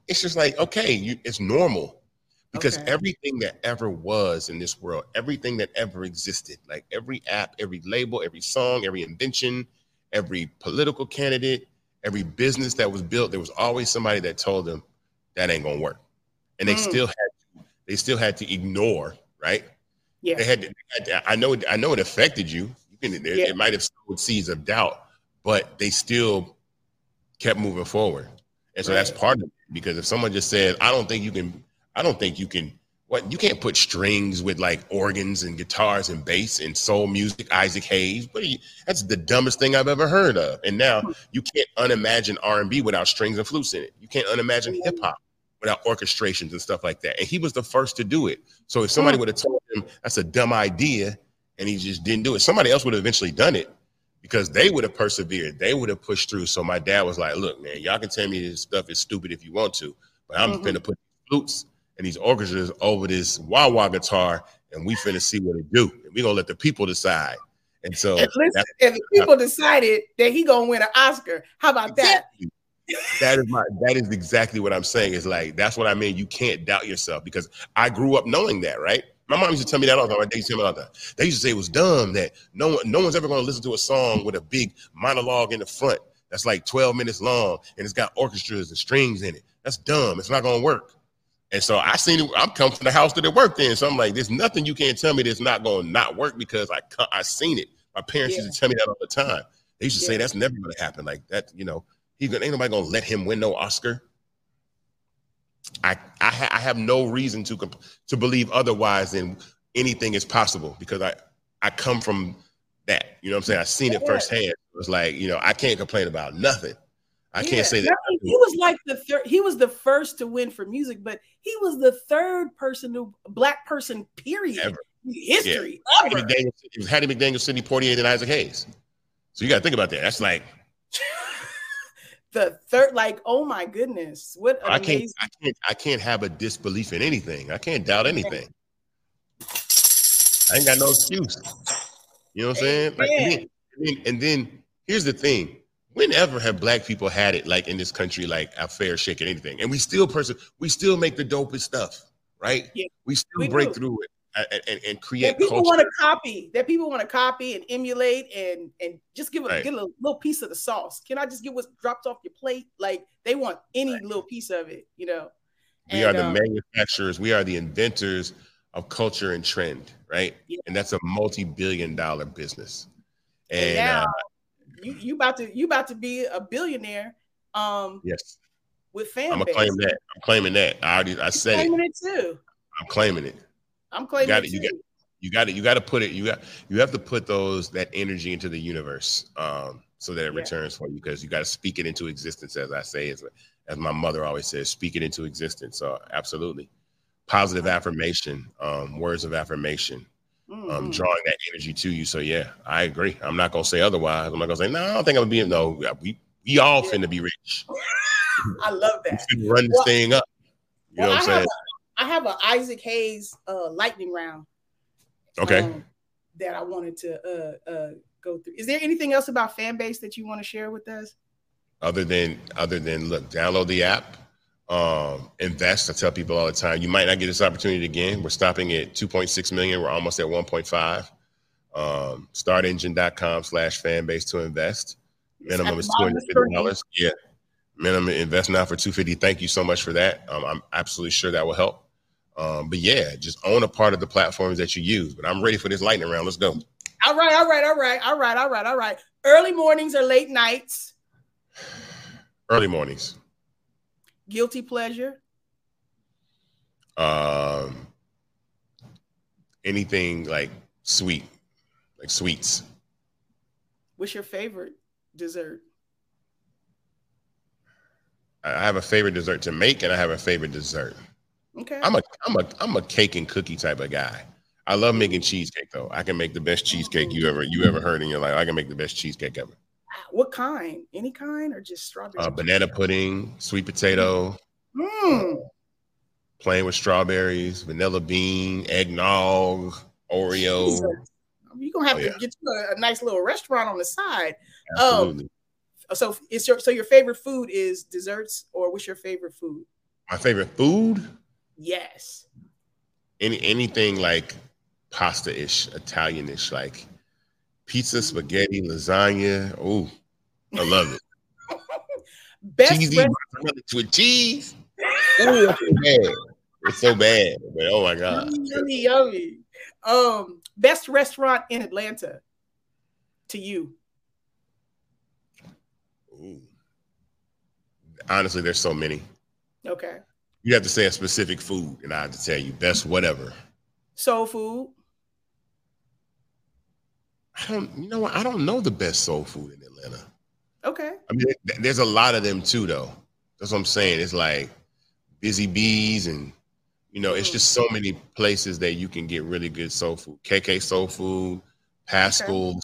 S2: it's just like okay, you, it's normal. Because
S1: Okay.
S2: everything that ever was in this world, everything that ever existed, like every app, every label, every song, every invention, every political candidate, every business that was built, there was always somebody that told them that ain't gonna work, and they
S1: Mm.
S2: still had to, they still had to ignore, right?
S1: Yeah.
S2: They had, to, had to- I know, it- I know it affected you. You can, it,
S1: Yeah.
S2: it might have sowed seeds of doubt, but they still kept moving forward, and so that's part of it. Because if someone just said, "I don't think you can," I don't think you can. What you can't put strings with like organs and guitars and bass and soul music. Isaac Hayes, what you? That's the dumbest thing I've ever heard of. And now you can't unimagine R and B without strings and flutes in it. You can't unimagine hip hop without orchestrations and stuff like that. And he was the first to do it. So if somebody
S1: Mm.
S2: would have told him that's a dumb idea and he just didn't do it, somebody else would have eventually done it because they would have persevered. They would have pushed through. So my dad was like, look, man, y'all can tell me this stuff is stupid if you want to, but I'm
S1: Mhm.
S2: finna put flutes and these orchestras over this wah wah guitar and we finna see what it do. And we gonna let the people decide. And so
S1: And listen, if the people decided that he gonna win an Oscar, how about that?
S2: That is my that is exactly what I'm saying. Is like that's what I mean. You can't doubt yourself because I grew up knowing that, right? My mom used to tell me that all the time. My dad used to tell me all the time. They used to say it was dumb that no one no one's ever gonna listen to a song with a big monologue in the front that's like 12 minutes long and it's got orchestras and strings in it. That's dumb. It's not gonna work. And so I seen it. I'm come from the house that it worked in. So I'm like, there's nothing you can't tell me that's not going to not work because I I seen it. My parents yeah. used to tell me that all the time. They used to yeah. say that's never going to happen. Like that, you know, gonna ain't nobody going to let him win no Oscar. I I, ha- I have no reason to comp- to believe otherwise than anything is possible because I I come from that. You know what I'm saying? I seen it firsthand. It was like you know I can't complain about nothing. I yeah. can't say that.
S1: I mean, he was like the third. He was the first to win for music, but he was the third person to black person. Period. Ever. History. Yeah. Ever.
S2: McDaniel, it was Hattie McDaniel, Sidney Poitier, and Isaac Hayes. So you got to think about that. That's like
S1: the third. Like, oh my goodness, what
S2: I can't. I can't. I can't have a disbelief in anything. I can't doubt anything. I ain't got no excuse. You know what I'm saying? Like, and, then, and then here's the thing whenever have black people had it like in this country like a fair shake and anything? And we still person we still make the dopest stuff right? Yeah, we still we break do. through it and, and, and create
S1: that people want to copy that people want to copy and emulate and and just give a right. get a little piece of the sauce. Can i just get what's dropped off your plate? Like they want any right. little piece of it you know?
S2: We and, are the um, manufacturers we are the inventors of culture and trend right? Yeah. and that's a multi-billion dollar business. And, and now, uh,
S1: you you about to you about to be a billionaire. Um,
S2: yes.
S1: With fan
S2: I'm gonna claim that. I'm claiming that. I already I said
S1: claiming
S2: it.
S1: it too.
S2: I'm claiming it.
S1: I'm claiming
S2: you got
S1: it.
S2: You got, you got it. You got to put it. You got you have to put those that energy into the universe, um, so that it yeah. returns for you. Because you got to speak it into existence, as I say, as as my mother always says, speak it into existence. So absolutely, positive affirmation, um, words of affirmation, mm-hmm. um, drawing that energy to you. So yeah, I agree. I'm not gonna say otherwise. I'm not gonna say no. I don't think I'm gonna be no. We we all yeah. finna be rich.
S1: I love that.
S2: run this well, thing up. You well, know what I'm saying?
S1: A, I have an Isaac Hayes uh, lightning round.
S2: Okay. Um,
S1: that I wanted to uh, uh, go through. Is there anything else about fan base that you want to share with us?
S2: Other than other than look, download the app um, invest. I tell people all the time, you might not get this opportunity again. We're stopping at 2.6 million. We're almost at 1.5. Um, startengine.com slash fan base to invest. Minimum is $250. Yeah. Minimum invest now for 250. Thank you so much for that. Um, I'm absolutely sure that will help. Um, but yeah, just own a part of the platforms that you use. But I'm ready for this lightning round. Let's go.
S1: All right, all right, all right, all right, all right, all right. Early mornings or late nights?
S2: Early mornings.
S1: Guilty pleasure?
S2: Um, anything like sweet, like sweets.
S1: What's your favorite dessert?
S2: I have a favorite dessert to make, and I have a favorite dessert.
S1: Okay.
S2: I'm a I'm a I'm a cake and cookie type of guy. I love making cheesecake though. I can make the best cheesecake you ever you ever heard in your life. I can make the best cheesecake ever.
S1: What kind? Any kind or just strawberry?
S2: Uh, banana pudding, sweet potato,
S1: Mm.
S2: Playing with strawberries, vanilla bean, eggnog, Oreo.
S1: You're gonna have oh, to yeah. get you a, a, nice little restaurant on the side. Absolutely. Um, so it's your so your favorite food is desserts, or what's your favorite food?
S2: My favorite food?
S1: Yes.
S2: Any anything like pasta-ish, Italian-ish, like pizza, spaghetti, lasagna. Oh, I love it.
S1: Best Cheesy
S2: with cheese. Ooh, it's so bad. It's so bad, but oh my god,
S1: yummy, yummy. Um, best restaurant in Atlanta to you.
S2: Ooh. Honestly, there's so many.
S1: Okay.
S2: You have to say a specific food, and I have to tell you best whatever.
S1: Soul food.
S2: I don't. You know what? I don't know the best soul food in Atlanta.
S1: Okay.
S2: I mean, there's a lot of them too, though. That's what I'm saying. It's like Busy Bees, and you know, it's mm. just so many places that you can get really good soul food. KK Soul Food, Paschal's. Okay.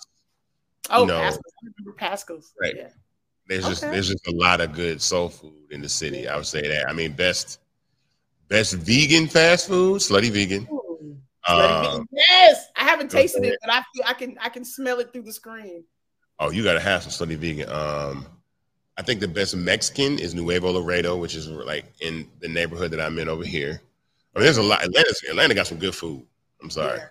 S1: Oh, you know, Paschal's. Paschal's.
S2: Right. Yeah. There's okay. just there's just a lot of good soul food in the city. I would say that. I mean, best best vegan fast food, slutty vegan.
S1: Um, yes, I haven't tasted it, but I feel I can I can smell it through the screen.
S2: Oh, you gotta have some Slutty vegan. Um, I think the best Mexican is Nuevo Laredo, which is like in the neighborhood that I'm in over here. I mean, there's a lot. Atlanta, Atlanta got some good food. I'm sorry. Yeah.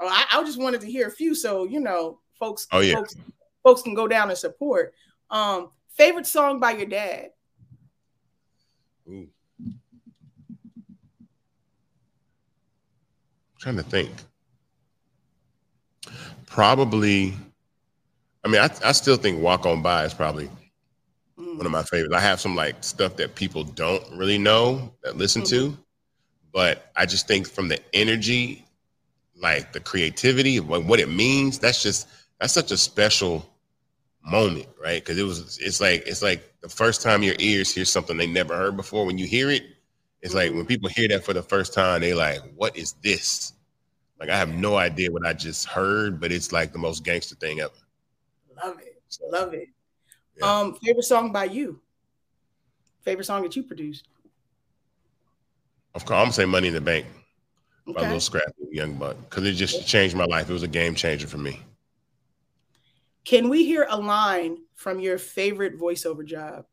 S1: Oh, I, I, just wanted to hear a few, so you know, folks.
S2: Oh yeah.
S1: Folks, folks can go down and support. Um, favorite song by your dad?
S2: Ooh. Trying to think. Probably, I mean, I, I still think Walk On By is probably mm. one of my favorites. I have some like stuff that people don't really know that listen mm-hmm. to, but I just think from the energy, like the creativity, what, what it means, that's just, that's such a special moment, right? Because it was, it's like, it's like the first time your ears hear something they never heard before. When you hear it, it's like when people hear that for the first time, they like, what is this? Like I have no idea what I just heard, but it's like the most gangster thing ever.
S1: Love it. Love it. Yeah. Um, favorite song by you? Favorite song that you produced?
S2: Of course, I'm gonna say Money in the Bank okay. by Lil Scrappy Young Buck because it just changed my life. It was a game changer for me.
S1: Can we hear a line from your favorite voiceover job?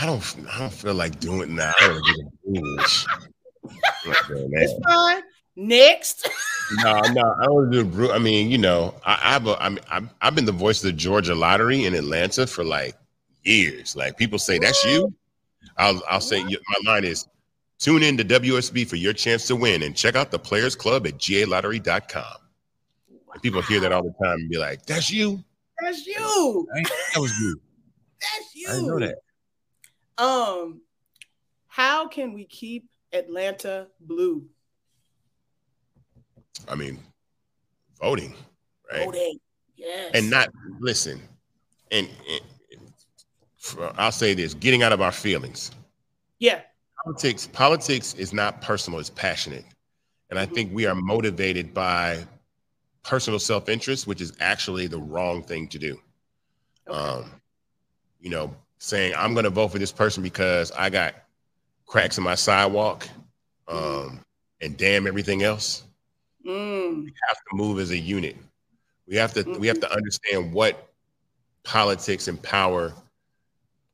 S2: I don't. I don't feel like doing that. I don't
S1: it's fine. Next.
S2: no, no, I don't do Bru- I mean, you know, I, I have a. I mean, I've, I've been the voice of the Georgia Lottery in Atlanta for like years. Like people say, "That's you." I'll I'll say my line is tune in to WSB for your chance to win and check out the Players Club at galottery.com. And people hear that all the time and be like, "That's you."
S1: That's you.
S2: That was you.
S1: That's you.
S2: I know that.
S1: Um, how can we keep Atlanta blue?
S2: I mean, voting, right?
S1: Voting, yes.
S2: And not listen, and, and I'll say this: getting out of our feelings.
S1: Yeah.
S2: Politics, politics is not personal; it's passionate, and I mm-hmm. think we are motivated by personal self-interest, which is actually the wrong thing to do. Okay. Um, you know, saying I'm going to vote for this person because I got cracks in my sidewalk, um, and damn everything else. Mm. We have to move as a unit. We have to mm-hmm. we have to understand what politics and power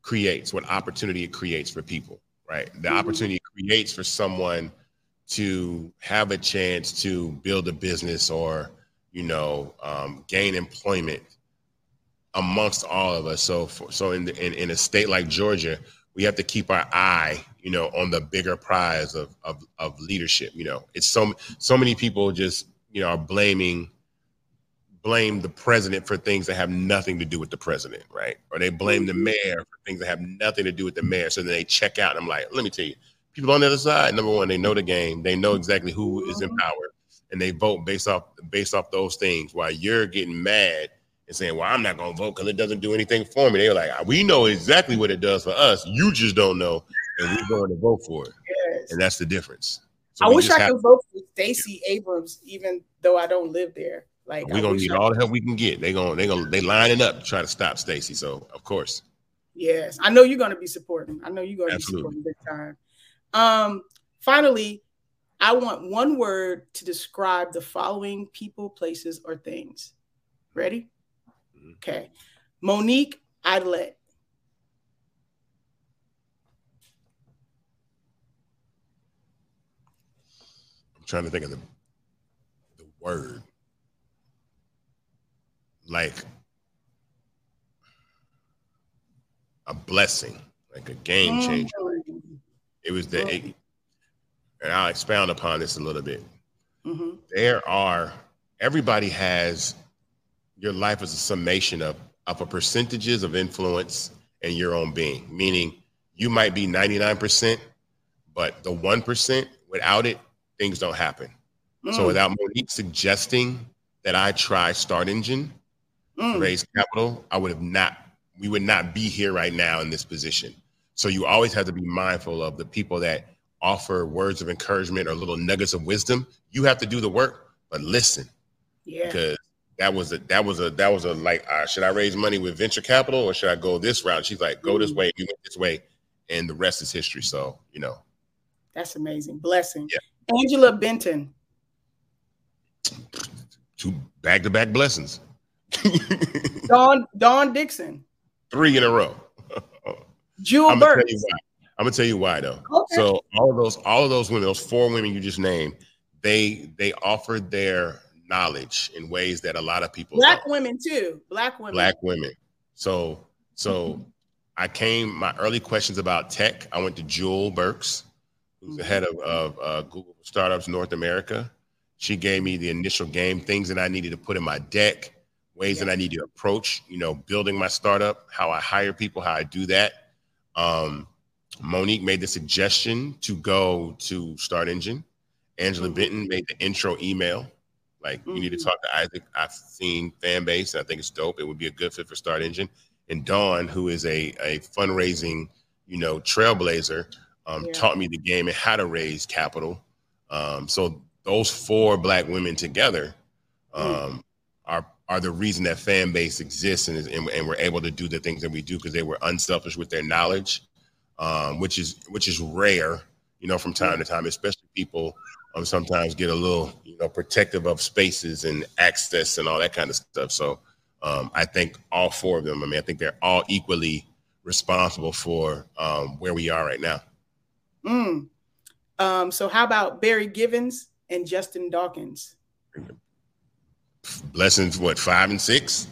S2: creates, what opportunity it creates for people. Right, the mm-hmm. opportunity creates for someone to have a chance to build a business or you know um, gain employment amongst all of us. So, for, so in, the, in in a state like Georgia, we have to keep our eye, you know, on the bigger prize of of, of leadership. You know, it's so so many people just you know are blaming blame the president for things that have nothing to do with the president, right? Or they blame the mm-hmm. mayor for things that have nothing to do with the mayor. So then they check out. And I'm like, let me tell you, people on the other side, number one, they know the game. They know exactly who is in mm-hmm. power, and they vote based off based off those things. While you're getting mad and saying, "Well, I'm not going to vote because it doesn't do anything for me." They were like, "We know exactly what it does for us. You just don't know, and we're going to vote for it." Yes. And that's the difference.
S1: So I wish I could vote for Stacey Abrams, even though I don't live there. Like
S2: we're gonna need I all the help we can get. They're gonna they're gonna they lining up to try to stop Stacey. So of course.
S1: Yes, I know you're gonna be supporting. I know you're gonna Absolutely. be supporting big time. Um, finally, I want one word to describe the following people, places, or things. Ready? Okay. Monique Idlett.
S2: I'm trying to think of the the word. Like a blessing, like a game mm. changer. It was the, and I'll expound upon this a little bit. Mm-hmm. There are, everybody has your life is a summation of of a percentages of influence and your own being. Meaning, you might be ninety nine percent, but the one percent without it, things don't happen. Mm. So without Monique suggesting that I try Start Engine mm. raise capital, I would have not. We would not be here right now in this position. So you always have to be mindful of the people that offer words of encouragement or little nuggets of wisdom. You have to do the work, but listen. Yeah. Because that was a that was a that was a like uh, should I raise money with venture capital or should I go this route? She's like, go this mm. way, you went this way, and the rest is history. So you know,
S1: that's amazing. Blessing. Yeah. Angela Benton.
S2: Two back to back blessings.
S1: Dawn Dawn Dickson.
S2: Three in a row.
S1: Jewel I'm Burks.
S2: I'm gonna tell you why though. Okay. So all of those, all of those women, those four women you just named, they they offered their knowledge in ways that a lot of people
S1: black don't. women too black women
S2: black women So so mm-hmm. I came my early questions about tech. I went to Jewel Burks, who's the head of, of uh, Google Startups North America. She gave me the initial game, things that I needed to put in my deck, ways that I need to approach, you know, building my startup, how I hire people, how I do that. Um, Monique made the suggestion to go to Start Engine. Angela mm-hmm. Benton made the intro email. Like, mm-hmm. you need to mm-hmm. talk to Isaac. I've seen Fanbase. and I think it's dope. It would be a good fit for StartEngine. And Dawn, who is a, a fundraising, you know, trailblazer, um, yeah. taught me the game and how to raise capital. Um, so those four black women together mm. um, mm. are are the reason that Fanbase exists and, and, and we're able to do the things that we do because they were unselfish with their knowledge, um, which is which is rare, you know, from time to time, especially people um, sometimes get a little, you know, protective of spaces and access and all that kind of stuff. So um, I think all four of them, I mean, I think they're all equally responsible for um, where we are right now.
S1: Mm. Um, so how about Barry Givens and Justin Dawkins?
S2: Blessings, what five and six?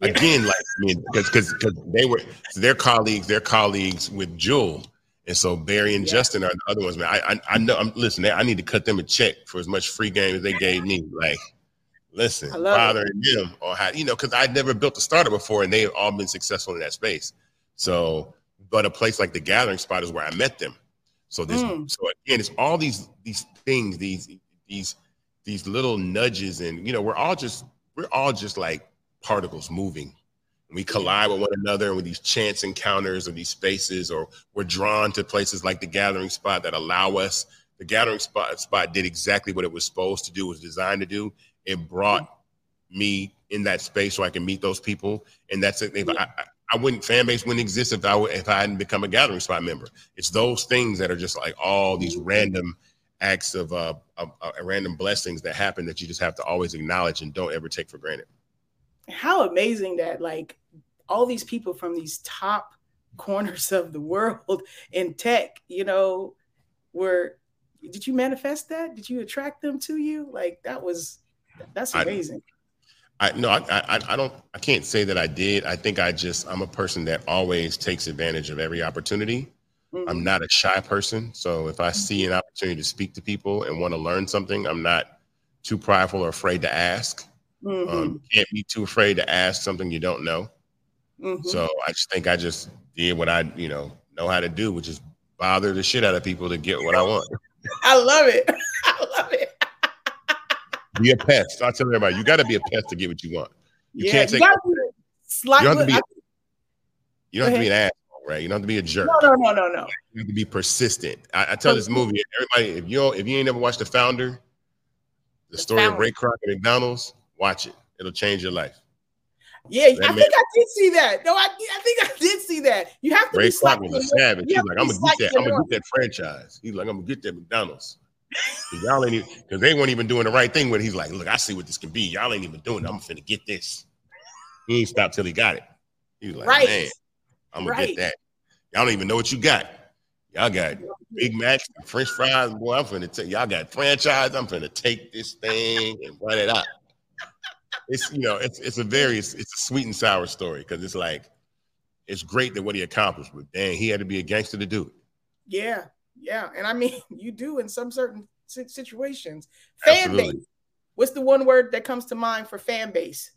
S2: Yeah. Again, like I mean, because because they were their colleagues, their colleagues with Jewel, and so Barry and yeah. Justin are the other ones. Man, I, I I know. I'm listen. I need to cut them a check for as much free game as they gave me. Like, listen, bothering it. them or how you know because I'd never built a startup before, and they've all been successful in that space. So, but a place like the Gathering Spot is where I met them. So this, mm. so again, it's all these these things, these these these little nudges, and you know, we're all just we're all just like particles moving. We collide with one another with these chance encounters or these spaces, or we're drawn to places like the gathering spot that allow us. The gathering spot spot did exactly what it was supposed to do, was designed to do. It brought me in that space so I can meet those people. And that's it. I, I wouldn't Fanbase wouldn't exist if I if I hadn't become a gathering spot member. It's those things that are just like all these random acts of, uh, of uh, random blessings that happen that you just have to always acknowledge and don't ever take for granted.
S1: How amazing that like all these people from these top corners of the world in tech, you know, were did you manifest that? Did you attract them to you? Like that was that's amazing. I,
S2: I no, I, I, I don't, I can't say that I did. I think I just, I'm a person that always takes advantage of every opportunity. Mm-hmm. I'm not a shy person, so if I see an opportunity to speak to people and want to learn something, I'm not too prideful or afraid to ask. Mm-hmm. Um, can't be too afraid to ask something you don't know. Mm-hmm. So I just think I just did what I, you know, know how to do, which is bother the shit out of people to get what I want.
S1: I love it. I love it.
S2: Be a pest. I tell everybody, you got to be a pest to get what you want. You yeah, can't take. You,
S1: slight,
S2: you don't have to be. you don't have to be an asshole, right? You don't have to be a jerk.
S1: No, no, no, no, no.
S2: You have to be persistent. I, I tell this movie, everybody, if you if you ain't never watched The Founder, the, the story founder. of Ray Kroc at McDonald's, watch it. It'll change your life.
S1: Yeah, that I think I did see that. No, I, I think I did see that. You have to
S2: Ray
S1: be Kroc
S2: was a savage. He's like, I'm gonna get that. I'm gonna get that franchise. He's like, I'm gonna get that McDonald's. Y'all ain't because they weren't even doing the right thing. When he's like, "Look, I see what this can be. Y'all ain't even doing it. I'm finna get this." He ain't stopped till he got it. He was like, right. "Man, I'm gonna right. get that." Y'all don't even know what you got. Y'all got Big Macs, French fries. Boy, I'm finna take. Y'all got franchise. I'm finna take this thing and run it out. It's you know, it's it's a very it's, it's a sweet and sour story because it's like it's great that what he accomplished, but dang, he had to be a gangster to do it.
S1: Yeah, yeah, and I mean, you do in some certain situations. Fan Absolutely. base. What's the one word that comes to mind for Fanbase?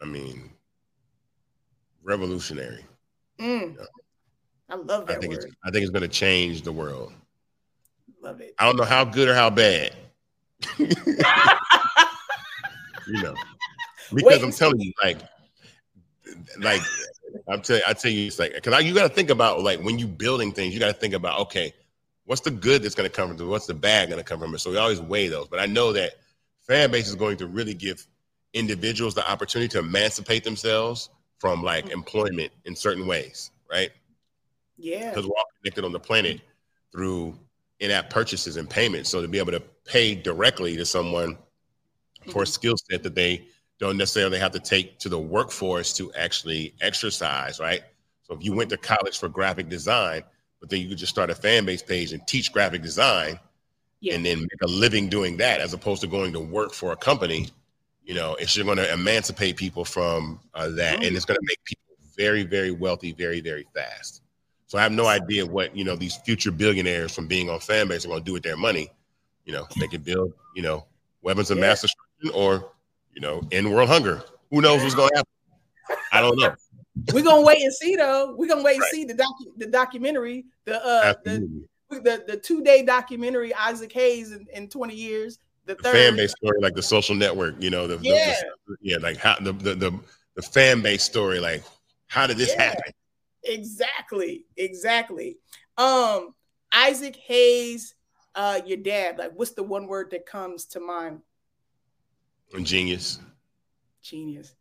S2: I mean, revolutionary.
S1: Mm. I love that
S2: I think
S1: word.
S2: It's, I think it's going to change the world.
S1: Love it.
S2: I don't know how good or how bad. you know, because Wait. I'm telling you, like, like I'm tell I tell you, it's like because you got to think about like when you building things, you got to think about okay, what's the good that's going to come from it? What's the bad going to come from it? So we always weigh those. But I know that Fanbase is going to really give individuals the opportunity to emancipate themselves from like mm-hmm. employment in certain ways, right?
S1: Yeah,
S2: because we're all connected on the planet through in-app purchases and payments. So to be able to pay directly to someone. For a mm-hmm. skill set that they don't necessarily have to take to the workforce to actually exercise, right? So if you went to college for graphic design, but then you could just start a Fanbase page and teach graphic design yeah. and then make a living doing that as opposed to going to work for a company, You know, it's going to emancipate people from uh, that, and it's going to make people very, very wealthy, very, very fast. So I have no idea what you know these future billionaires from being on Fanbase are going to do with their money. You know, they can build you know weapons of yeah. mass destruction or you know end world hunger. Who knows what's going to happen? I don't know.
S1: We're gonna wait and see though. We're gonna wait right. and see the docu- the documentary, the uh the, the, the two day documentary Isaac Hayes in, in 20 years. The, the
S2: Fanbase story, like the social network, you know, the yeah, the, yeah, like how the, the the the Fanbase story, like how did this yeah. happen?
S1: Exactly, exactly. Um, Isaac Hayes, uh, your dad, like what's the one word that comes to mind?
S2: Genius.
S1: Genius.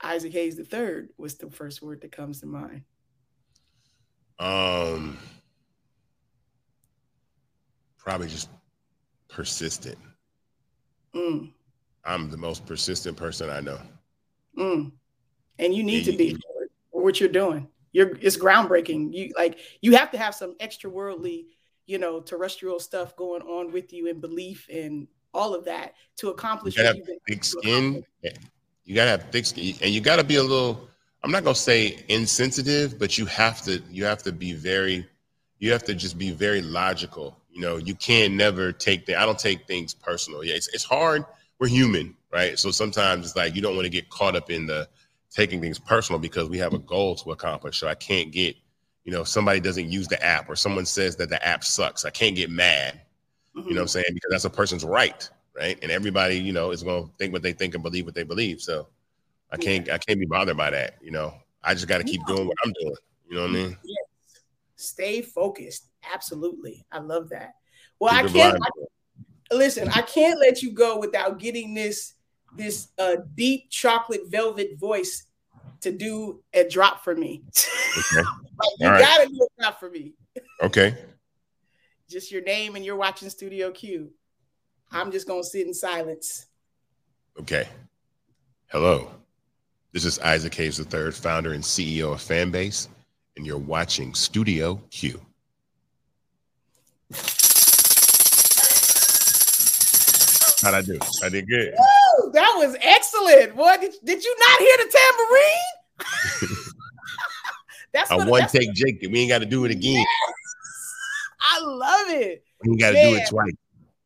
S1: Isaac Hayes the third was the first word that comes to mind.
S2: Um probably just persistent. Mm. I'm the most persistent person I know.
S1: Mm. And you need yeah, to be for what you're doing. You're it's groundbreaking. You like you have to have some extra worldly, you know, terrestrial stuff going on with you and belief and all of that to accomplish
S2: you gotta have thick skin. You gotta have thick skin and you gotta be a little I'm not gonna say insensitive, but you have to you have to be very you have to just be very logical. You know, you can't never take the I don't take things personal. Yeah, it's it's hard. We're human, right? So sometimes it's like you don't want to get caught up in the taking things personal because we have a goal to accomplish. So I can't get, you know, somebody doesn't use the app or someone says that the app sucks. I can't get mad. Mm-hmm. You know what I'm saying? Because that's a person's right, right? And everybody, you know, is going to think what they think and believe what they believe. So I can't, yeah. I can't be bothered by that. You know, I just got to keep doing what I'm doing. You know what I mean?
S1: Yes. Stay focused. Absolutely. I love that. Well, keep I can't. I, listen, I can't let you go without getting this this uh, deep chocolate velvet voice to do a drop for me. Okay. like, you right. gotta do a drop for me.
S2: Okay.
S1: Just your name and you're watching Studio Q. I'm just gonna sit in silence.
S2: Okay. Hello. This is Isaac Hayes III, founder and CEO of Fanbase, and you're watching Studio Q. How'd I do? I did good.
S1: Woo, that was excellent. What did, did you not hear the tambourine?
S2: that's a one take Jake. We ain't got to do it again.
S1: I love it.
S2: You got to do it twice.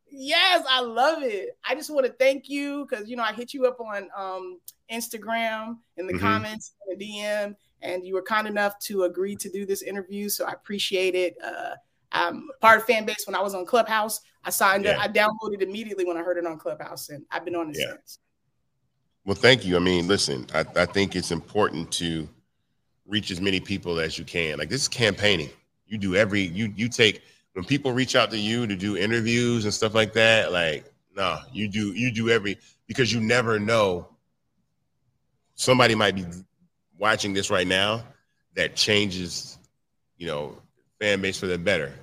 S1: Yes, I love it. I just want to thank you because you know I hit you up on um, Instagram in the mm-hmm. comments, in the DM, and you were kind enough to agree to do this interview. So I appreciate it. Uh, I'm part of Fanbase when I was on Clubhouse. I signed yeah. up. I downloaded immediately when I heard it on Clubhouse, and I've been on it yeah. since.
S2: Well, thank you. I mean, listen, I, I think it's important to reach as many people as you can. Like this is campaigning. You do every you you take when people reach out to you to do interviews and stuff like that. Like, no, nah, you do you do every because you never know. Somebody might be watching this right now that changes, you know, Fanbase for the better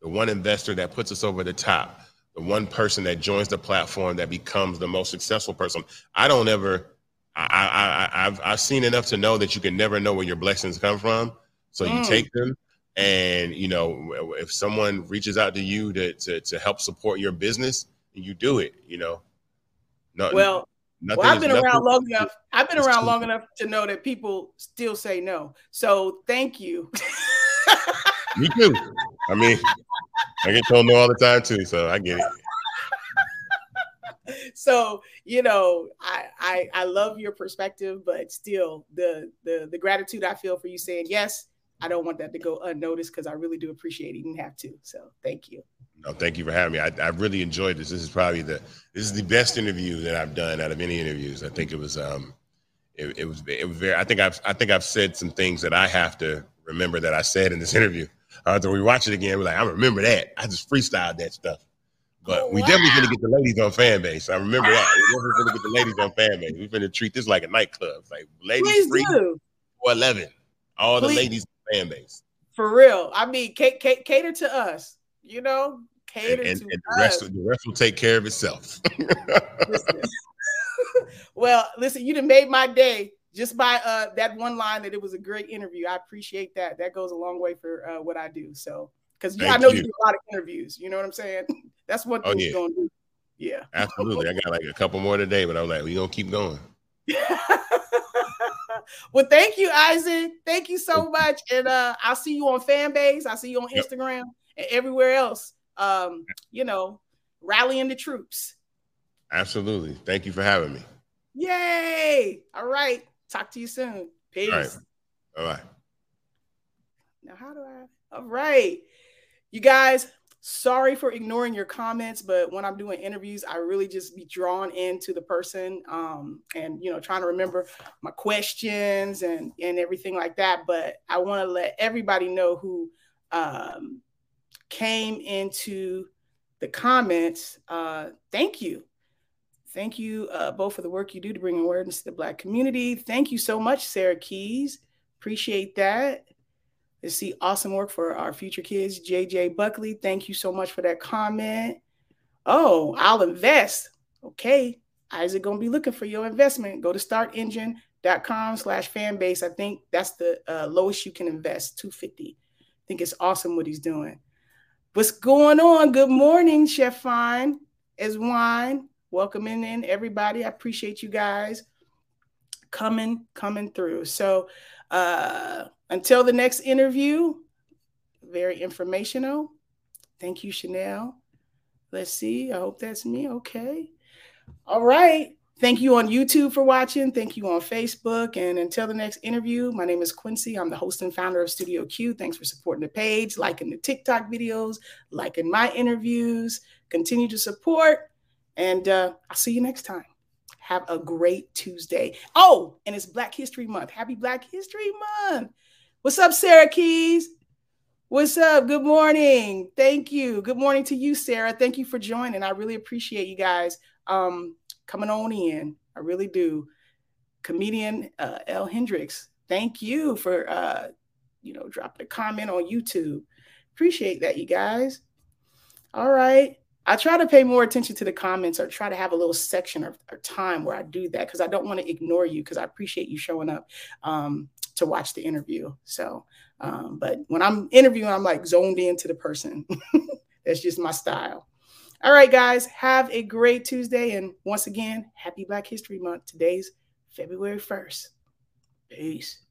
S2: the one investor that puts us over the top, the one person that joins the platform that becomes the most successful person. I don't ever, I, I, I've, I've seen enough to know that you can never know where your blessings come from. So mm. you take them, and you know if someone reaches out to you to, to to help support your business, you do it. You know,
S1: no, well. well, I've been around long enough. I've been around long enough to know that people still say no. So thank you.
S2: Me too. I mean, I get told no all the time too, so I get it.
S1: So you know, I, I I love your perspective, but still, the the the gratitude I feel for you saying yes, I don't want that to go unnoticed because I really do appreciate it. You didn't have to, so thank you.
S2: No, thank you for having me. I, I really enjoyed this. This is probably the this is the best interview that I've done out of any interviews. I think it was um it, it was it was very I think I've I think I've said some things that I have to remember that I said in this interview. So we watch it again. We're like, I remember that. I just freestyled that stuff. But oh, we wow. definitely gonna get the ladies on Fanbase. I remember that. We definitely gonna get the ladies on Fanbase. We're gonna treat this like a nightclub. Like ladies Please free do. eleven. All Please. the ladies Fanbase.
S1: For real. I mean, cater, cater to us. You know, cater and, and,
S2: to and the rest. The rest will take care of itself.
S1: listen. well, listen, you done made my day just by uh, that one line that it was a great interview. I appreciate that. That goes a long way for uh, what I do. So, because I know you. you. do a lot of interviews. You know what I'm saying? That's what oh, yeah. going to do. Yeah.
S2: Absolutely. I got like a couple more today, but I was like, we gonna keep going.
S1: Well, thank you, Isaac. Thank you so much. And uh I'll see you on Fanbase. I'll see you on yep. Instagram and everywhere else. Um, you know, rallying the troops.
S2: Absolutely. Thank you for having me.
S1: Yay. All right. Talk to you soon. Peace. All right.
S2: Bye bye.
S1: Now, how do I? All right. You guys, sorry for ignoring your comments, but when I'm doing interviews, I really just be drawn into the person um, and, you know, trying to remember my questions and, and everything like that. But I want to let everybody know who um, came into the comments. Uh, thank you. Thank you uh, both for the work you do to bring awareness to the Black community. Thank you so much, Sarah Keys. Appreciate that. See awesome work for our future kids. JJ Buckley, thank you so much for that comment. Oh, I'll invest. Okay. Isaac gonna be looking for your investment. Go to startengine.com slash fan base. I think that's the uh, lowest you can invest, 250. I think it's awesome what he's doing. What's going on? Good morning, Chef Fine as wine. Welcoming in everybody. I appreciate you guys coming, coming through. So uh until the next interview, very informational. Thank you, Chanel. Let's see. I hope that's me. Okay. All right. Thank you on YouTube for watching. Thank you on Facebook. And until the next interview, my name is Quincy. I'm the host and founder of Studio Q. Thanks for supporting the page, liking the TikTok videos, liking my interviews. Continue to support. And uh, I'll see you next time. Have a great Tuesday. Oh, and it's Black History Month. Happy Black History Month. What's up, Sarah Keys? What's up? Good morning. Thank you. Good morning to you, Sarah. Thank you for joining. I really appreciate you guys um, coming on in. I really do. Comedian uh, L. Hendricks, thank you for uh, you know dropping a comment on YouTube. Appreciate that, you guys. All right. I try to pay more attention to the comments or try to have a little section or, or time where I do that because I don't want to ignore you because I appreciate you showing up. Um, to watch the interview. So, um, but when I'm interviewing, I'm like zoned into the person. That's just my style. All right, guys, have a great Tuesday. And once again, happy Black History Month. Today's February 1st. Peace.